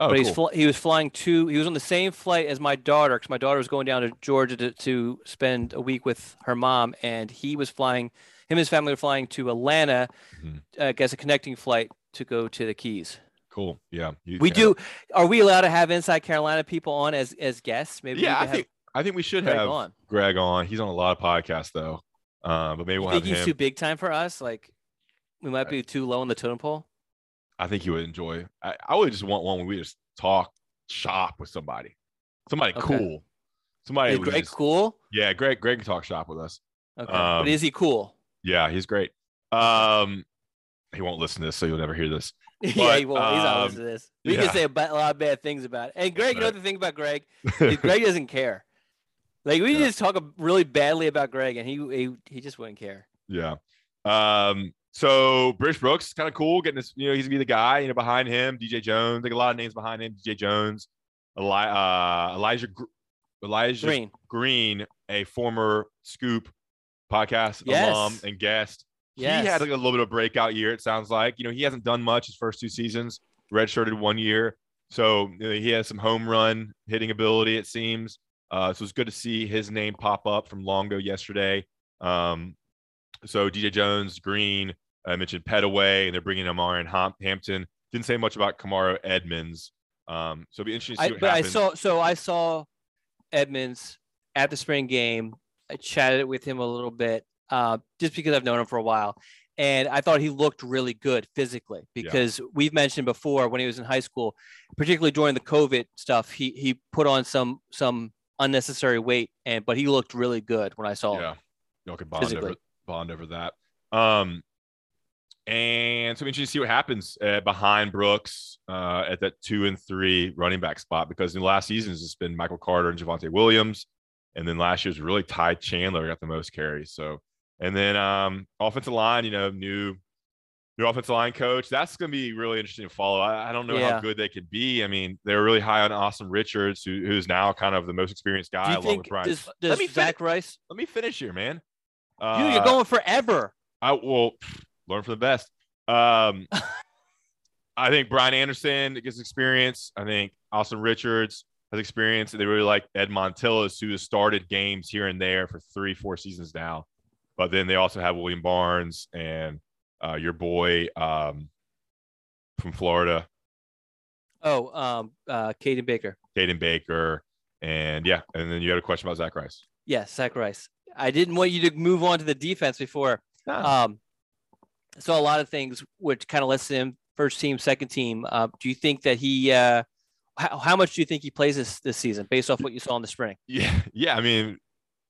Oh, but he's fl- he was flying to. He was on the same flight as my daughter because my daughter was going down to Georgia to, to spend a week with her mom, and he was flying. Him and his family were flying to Atlanta, mm-hmm. uh, I guess a connecting flight to go to the Keys. Cool. Yeah. You, we yeah. do. Are we allowed to have Inside Carolina people on as as guests? Maybe. Yeah, I think I think we should Greg have on. Greg on. He's on a lot of podcasts though. Um, but maybe you we'll think have he's him. too big time for us. Like, we might be too low on the totem pole. I think he would enjoy. I, I would just want one where we just talk shop with somebody, somebody okay. cool. Somebody. Is Greg just, cool? Yeah, Greg. Greg can talk shop with us. Okay, um, but is he cool? Yeah, he's great. Um, he won't listen to this, so you'll never hear this. But, yeah, he won't. He's not um, listening to this. We yeah. can say a, a, lot of bad things about it. And Greg, right. you know the thing about Greg? Greg doesn't care. Like we yeah. just talk really badly about Greg, and he he he just wouldn't care. Yeah. Um. So British Brooks kind of cool, getting this. You know, he's gonna be the guy. You know, behind him, DJ Jones. Like a lot of names behind him. DJ Jones, Eli, uh, Elijah, Elijah Green. Green, a former Scoop podcast Yes. alum and guest. Yes. He had like a little bit of breakout year. It sounds like you know he hasn't done much his first two seasons. Redshirted one year, so you know, he has some home run hitting ability. It seems. Uh, so it's good to see his name pop up from Longo yesterday. Um, so DJ Jones, Green, I mentioned Pettaway, and they're bringing Omarion Ham- Hampton. Didn't say much about Kamarro Edmonds. Um, so it'll be interesting to see I, what but I saw so I saw Edmonds at the spring game. I chatted with him a little bit, uh, just because I've known him for a while, and I thought he looked really good physically. Because we've mentioned before when he was in high school, particularly during the COVID stuff, he he put on some some unnecessary weight, and but he looked really good when I saw him. yeah, y'all could bond over bond over that. Um, and so interesting to see what happens uh, behind Brooks uh, at that two and three running back spot because in the last seasons it's been Michael Carter and Javonte Williams, and then last year's really Ty Chandler got the most carries. So and then um, offensive line, you know, new new offensive line coach. That's going to be really interesting to follow. I, I don't know how good they could be. I mean, they're really high on Asim Richards, who, who's now kind of the most experienced guy along think with Brian. does, Let does me fin- Rice? Let me finish here, man. Dude, Uh, you're going forever. I will learn from the best. Um, I think Brian Anderson gets experience. I think Asim Richards has experience. They really like Ed Montilus, who has started games here and there for three, four seasons now. But then they also have William Barnes and uh, your boy um, from Florida, Oh, um, uh, Caden Baker. Caden Baker. And yeah, and then you had a question about Zach Rice. Yes, Zach Rice. I didn't want you to move on to the defense before. Um, so a lot of things which kind of lets him first team, second team. Uh, do you think that he? Uh, how, how much do you think he plays this this season, based off what you saw in the spring? Yeah, yeah. I mean,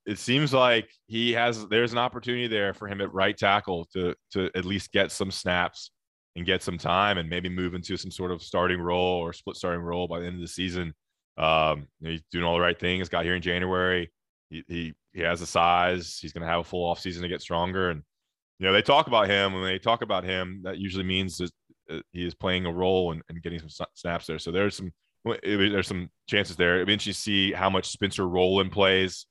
it seems like he has. There's an opportunity there for him at right tackle to to at least get some snaps and get some time, and maybe move into some sort of starting role or split starting role by the end of the season. Um, he's doing all the right things. Got here in January. He he, he has the size. He's going to have a full off season to get stronger. And you know, they talk about him. When they talk about him, that usually means that uh, he is playing a role and, and getting some snaps there. So there's some there's some chances there. To see how much Spencer Rolland plays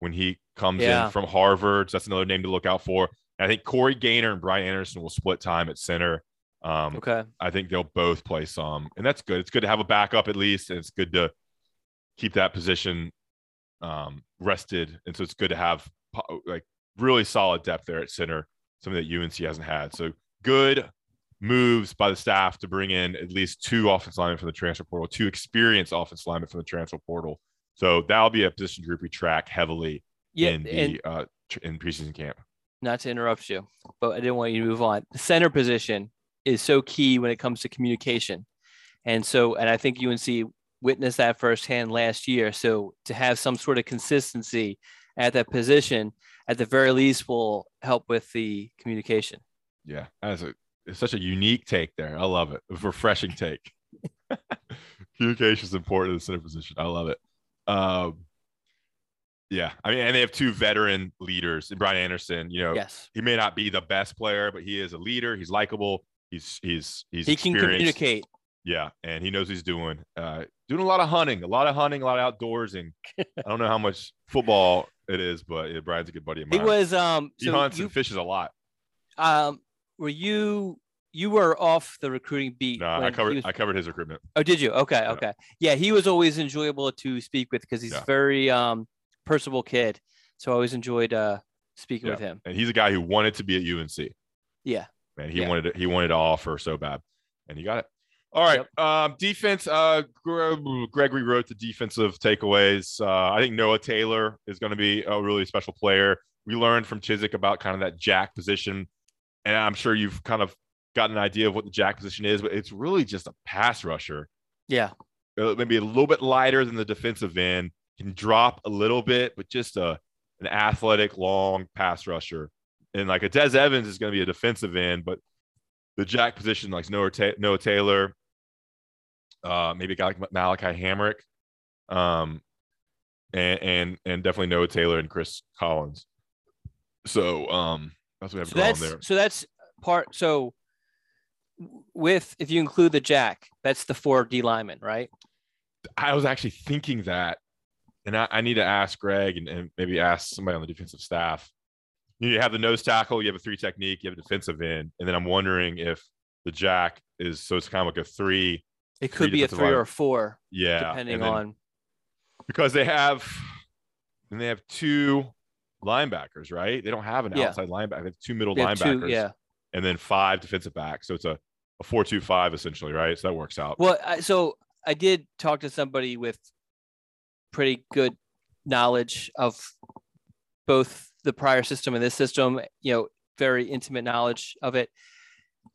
when he comes Yeah. in from Harvard. So that's another name to look out for. And I think Corey Gaynor and Brian Anderson will split time at center. Um, Okay. I think they'll both play some, and that's good. It's good to have a backup at least, and it's good to keep that position um, rested. And so it's good to have like really solid depth there at center, something that UNC hasn't had. So good moves by the staff to bring in at least two offense linemen from the transfer portal, two experienced offense linemen from the transfer portal. So that'll be a position group we track heavily Yeah, in and the uh, in preseason camp. not to interrupt you, but I didn't want you to move on. The center position is so key when it comes to communication. And so, and I think UNC witnessed that firsthand last year. So to have some sort of consistency at that position, at the very least, will help with the communication. Yeah, that's a it's such a unique take there. I love it. A refreshing take. Communication is important in the center position. I love it. Um, yeah, I mean, and they have two veteran leaders. Brian Anderson, you know, Yes. he may not be the best player, but he is a leader. He's likable. He's he's he's He can communicate. Yeah, and he knows what he's doing. Uh, doing a lot of hunting, a lot of hunting, a lot of outdoors, and I don't know how much football it is, but yeah, Brian's a good buddy of mine. He was um he so hunts you and fishes a lot. um were you you were off the recruiting beat. No, I covered was- I covered his recruitment. Oh, did you? Okay, Yeah. okay. Yeah, he was always enjoyable to speak with because he's Yeah. very um personable kid. So I always enjoyed uh speaking Yeah. with him. and he's a guy who wanted to be at UNC. Yeah. Man, he wanted it. He wanted to offer so bad, and he got it. All right. Um, defense. Uh, Gre- Gregory wrote the defensive takeaways. Uh, I think Noah Taylor is going to be a really special player. We learned from Chizik about kind of that jack position, and I'm sure you've kind of gotten an idea of what the jack position is, but it's really just a pass rusher. Yeah. Maybe a little bit lighter than the defensive end, can drop a little bit, but just a an athletic, long pass rusher. And like a Des Evans is going to be a defensive end, but the jack position, like Noah, Ta- Noah Taylor, uh, maybe a guy like Malachi Hamrick, um, and and and definitely Noah Taylor and Chris Collins. So um, that's what we have So going there. so that's part so with if you include the jack, that's the four D linemen, right? I was actually thinking that, and I, I need to ask Greg and, and maybe ask somebody on the defensive staff you have the nose tackle, you have a three technique, you have a defensive end, and then I'm wondering if the jack is so it's kind of like a three. It Three could be a three line. or a four, Yeah, depending then- on. because they have and they have two linebackers, right? They don't have an Yeah. outside linebacker. They have two middle they linebackers, two- yeah. And then five defensive backs. So it's a, a four-two-five essentially, right? So that works out. Well, I, so I did talk to somebody with pretty good knowledge of both the prior system and this system, you know, very intimate knowledge of it.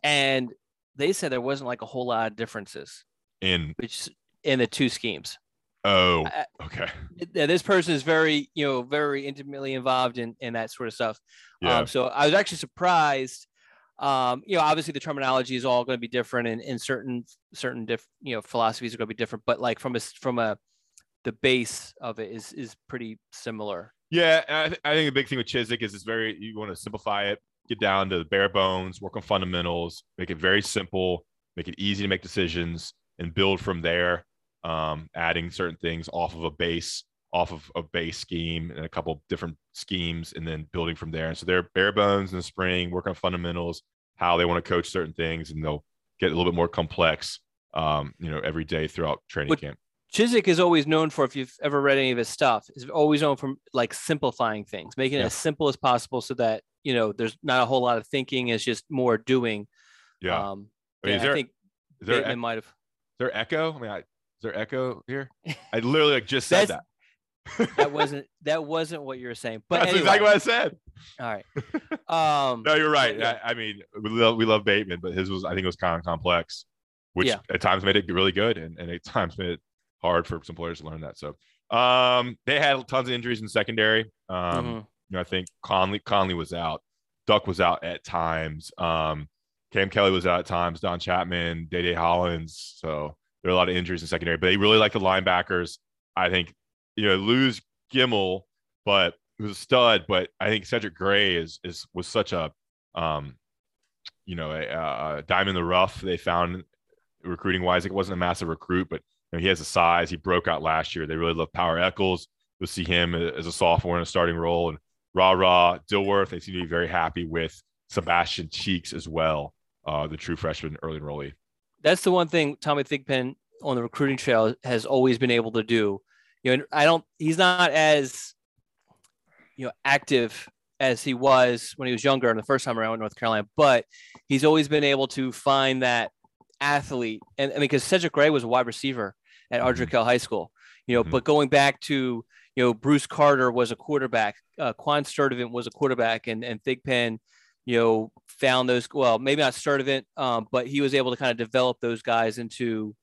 And they said there wasn't like a whole lot of differences In which in the two schemes. oh, okay, this person is very, you know, very intimately involved in, in that sort of stuff. yeah, Um, so I was actually surprised. Um, you know, obviously the terminology is all going to be different, and, certain certain diff, you know philosophies are going to be different. But like from a from a the base of it is is pretty similar. yeah. I, th- I think the big thing with Chizik is it's very you want to simplify it, get down to the bare bones, work on fundamentals, make it very simple, make it easy to make decisions, and build from there. Um, adding certain things off of a base, off of a base scheme and a couple different schemes, and then building from there. And so they're bare bones in the spring, work on fundamentals, how they want to coach certain things, and they'll get a little bit more complex. Um, you know, every day throughout training But- camp. Chizik is always known for, if you've ever read any of his stuff, is always known for like simplifying things, making it as simple as possible, so that you know there's not a whole lot of thinking. It's just more doing. Yeah. Um, I mean, yeah, there I think is there Bateman might have. Is there echo? I mean, I, is there echo here? I literally like just said that. That wasn't that wasn't what you were saying. But That's anyway, exactly what I said. all right. Um, No, you're right. yeah. I, I mean, we love we love Bateman, but his was I think it was kind of complex, which Yeah. at times made it really good, and, and at times made it hard for some players to learn that. So, um, they had tons of injuries in secondary. Um, mhm. you know, I think Conley Conley was out, Duck was out at times. Um, Cam Kelly was out at times. Don Chapman, Day Day Hollins. So there are a lot of injuries in secondary, but they really like the linebackers. I think you know lose Gemmel, but was a stud. But I think Cedric Gray is is was such a um, you know a, a diamond in the rough. They found recruiting wise, it wasn't a massive recruit, but you know, he has the size. He broke out last year. They really love Power Echols. You'll see him as a sophomore in a starting role, and Rah Rah Dilworth. They seem to be very happy with Sebastian Cheeks as well, uh, the true freshman early enrollee. that's the one thing Tommy Thigpen on the recruiting trail has always been able to do. You know, I don't. He's not as you know active as he was when he was younger and the first time around North Carolina, but he's always been able to find that athlete. And I mean, because Cedric Gray was a wide receiver at Mhm. Ardrey Kell High School, you know, Mhm. but going back to you know Bruce Carter was a quarterback, uh, Quan Sturdivant was a quarterback, and and Thigpen you know, found those. Well, maybe not Sturdivant, um, but he was able to kind of develop those guys into,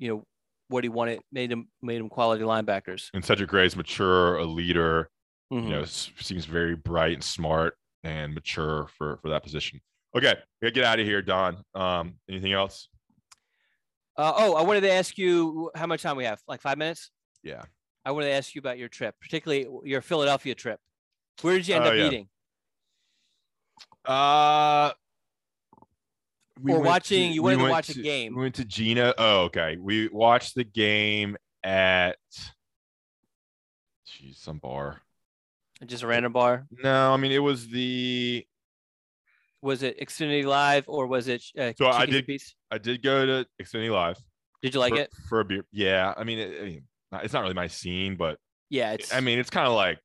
you know, what he wanted, made him made him quality linebackers. And Cedric Gray's mature, a leader. Mhm. You know, seems very bright and smart and mature for for that position. Okay, we gotta get out of here, Don. Um, anything else? Uh, oh, I wanted to ask you how much time we have. Like five minutes. Yeah. I wanted to ask you about your trip, particularly your Philadelphia trip. Where did you end Oh, up yeah. eating? Uh, we Or watching- you wanted to went watch a game. We went to Gina. Oh, okay. We watched the game at, geez, some bar. Just a random bar. No, I mean it was the. Was it Xfinity Live or was it? Uh, So I did- Piece? I did go to Xfinity Live. Did you like for, it? for a beer? Yeah, I mean, it, I mean, it's not really my scene, but Yeah, it's. I mean, it's kind of like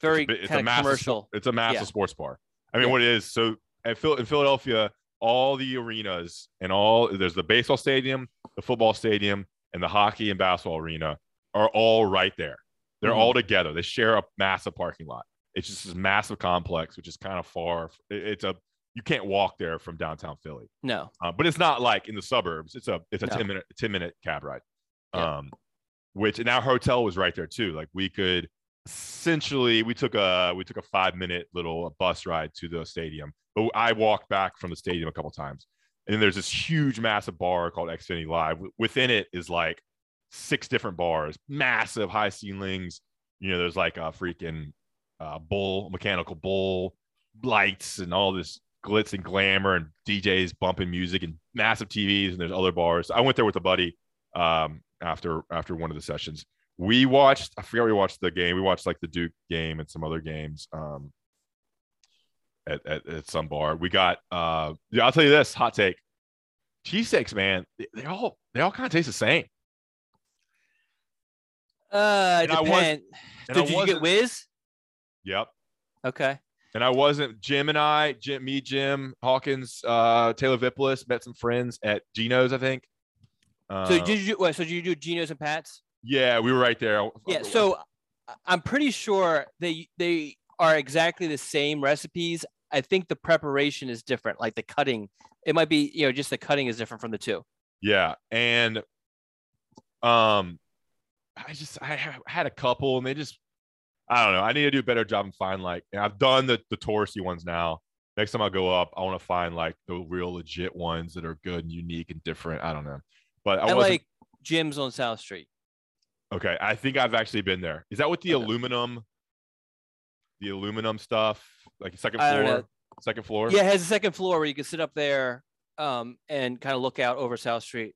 very it's a, bit- it's a massive commercial. it's a massive Yeah. sports bar. I mean, Yeah. what it is. So at Phil, in Philadelphia, all the arenas and all there's the baseball stadium, the football stadium, and the hockey and basketball arena are all right there. They're Mhm. all together. They share a massive parking lot. It's just this massive complex, which is kind of far. It's a you can't walk there from downtown Philly, No. uh, but it's not like in the suburbs. It's a it's a No. ten minute ten minute cab ride. Yeah. Um, which and our hotel was right there too. Like we could essentially we took a we took a five minute little bus ride to the stadium, but I walked back from the stadium a couple times. And then there's this huge, massive bar called Xfinity Live. Within it is like six different bars, massive high ceilings. You know, there's like a freaking uh, bull, mechanical bull, lights, and all this glitz and glamour, and DJs bumping music and massive TVs. And there's other bars. I went there with a buddy um, after after one of the sessions. We watched. I forget we watched the game. We watched like the Duke game and some other games. Um, at, at, at some bar. We got uh yeah, I'll tell you this hot take. Cheesesteaks, man, they, they all they all kind of taste the same. Uh, And was- depend. Did you get Wiz? Yep. Okay. And I wasn't Jim and I, Jim, me, Jim Hawkins, uh, Taylor Vippolis, met some friends at Geno's, I think. Uh, So did you what, so did you do Geno's and Pat's? Yeah, we were right there. Yeah. So I'm pretty sure they they are exactly the same recipes. I think the preparation is different, like the cutting. It might be, you know, just the cutting is different from the two. Yeah, and um, I just I had a couple, and they just I don't know. I need to do a better job and find like, and I've done the the touristy ones now. Next time I go up, I want to find like the real legit ones that are good and unique and different. I don't know, but I, I, like Jim's on South Street. Okay. I think I've actually been there. Is that with the Okay. aluminum, the aluminum stuff, like second I don't know. floor, second floor? Yeah, it has a second floor where you can sit up there um, and kind of look out over South Street.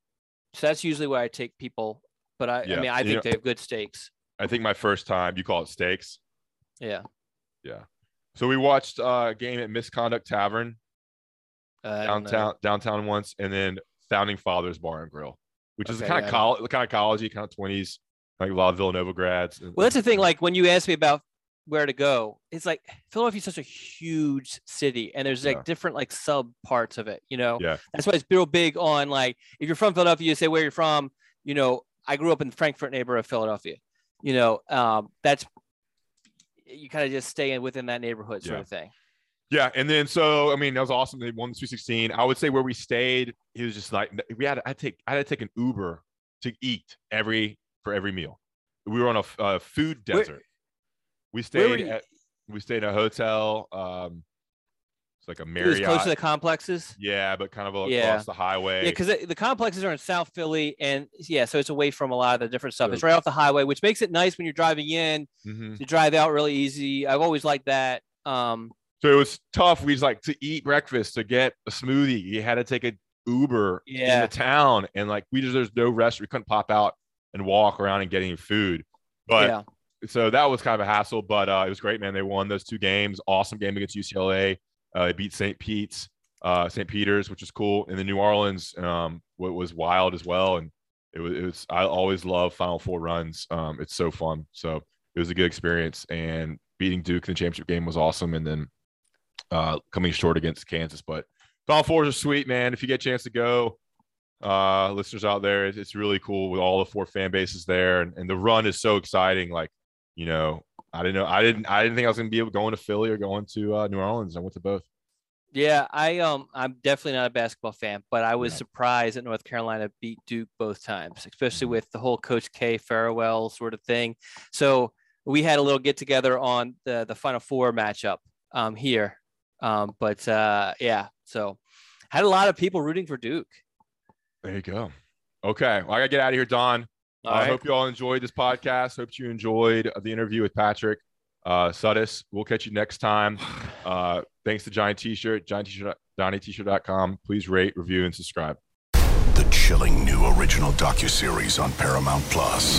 So that's usually where I take people. But I, Yeah, I mean, I you think know- they have good steaks. I think my first time. You call it steaks. Yeah. Yeah. So we watched uh, a game at Misconduct Tavern. Uh, I don't know. downtown downtown once, and then Founding Fathers Bar and Grill, which is Okay, kind yeah. of college, kind of collegey, kind of twenties, like a lot of Villanova grads. Well, that's the thing. Like when you ask me about where to go, it's like Philadelphia's such a huge city, and there's like Yeah. different like sub parts of it. You know, Yeah. that's why it's real big on like if you're from Philadelphia, you say where you're from. You know, I grew up in the Frankford neighborhood of Philadelphia. You know, um, that's you kind of just stay in within that neighborhood sort Yeah. of thing. yeah, and then so I mean that was awesome. They won the Sweet Sixteen. I would say where we stayed, he was just like we had. I take I had to take an Uber to eat every for every meal. We were on a, uh, food Where- desert. we stayed at we stayed at a hotel. Um, it's like a It was close to the complexes. yeah, but kind of across Yeah. the highway. Yeah, because the, the complexes are in South Philly, and yeah, so it's away from a lot of the different stuff. So- It's right off the highway, which makes it nice when you're driving in. Mhm. You drive out really easy. I've always liked that. Um, So it was tough. We just like to eat breakfast, to get a smoothie. You had to take a Uber Yeah. in the town, and like we just there's no rest. We couldn't pop out and walk around and get any food. But yeah, so that was kind of a hassle. But uh, it was great, man. They won those two games. Awesome game against UCLA. Uh, they beat St. Pete's, uh, St. Peter's, which is cool. And then New Orleans, um, was wild as well. And it was, it was I always love Final Four runs. Um, it's so fun. So it was a good experience. And beating Duke in the championship game was awesome. And then uh, coming short against Kansas. But Final Fours are sweet, man. If you get a chance to go, uh, listeners out there, it's, really cool with all the four fan bases there, and, and the run is so exciting. Like, you know, I didn't know, I didn't, I didn't think I was gonna be able going to Philly or going to uh, New Orleans. I went to both. yeah. I um, I'm definitely not a basketball fan, but I was Yeah. surprised that North Carolina beat Duke both times, especially Mhm. with the whole Coach K farewell sort of thing. So we had a little get together on the the Final Four matchup um here, um, but uh, yeah, so had a lot of people rooting for Duke. There you go. Okay, well, I gotta get out of here, Don. All I right. hope you all enjoyed this podcast. Hope you enjoyed the interview with Patrick uh, Suddes. We'll catch you next time. Uh, thanks to Giant T-shirt, Giant T-shirt, DonnieT-shirt.com. Please rate, review, and subscribe. The chilling new original docuseries on Paramount Plus.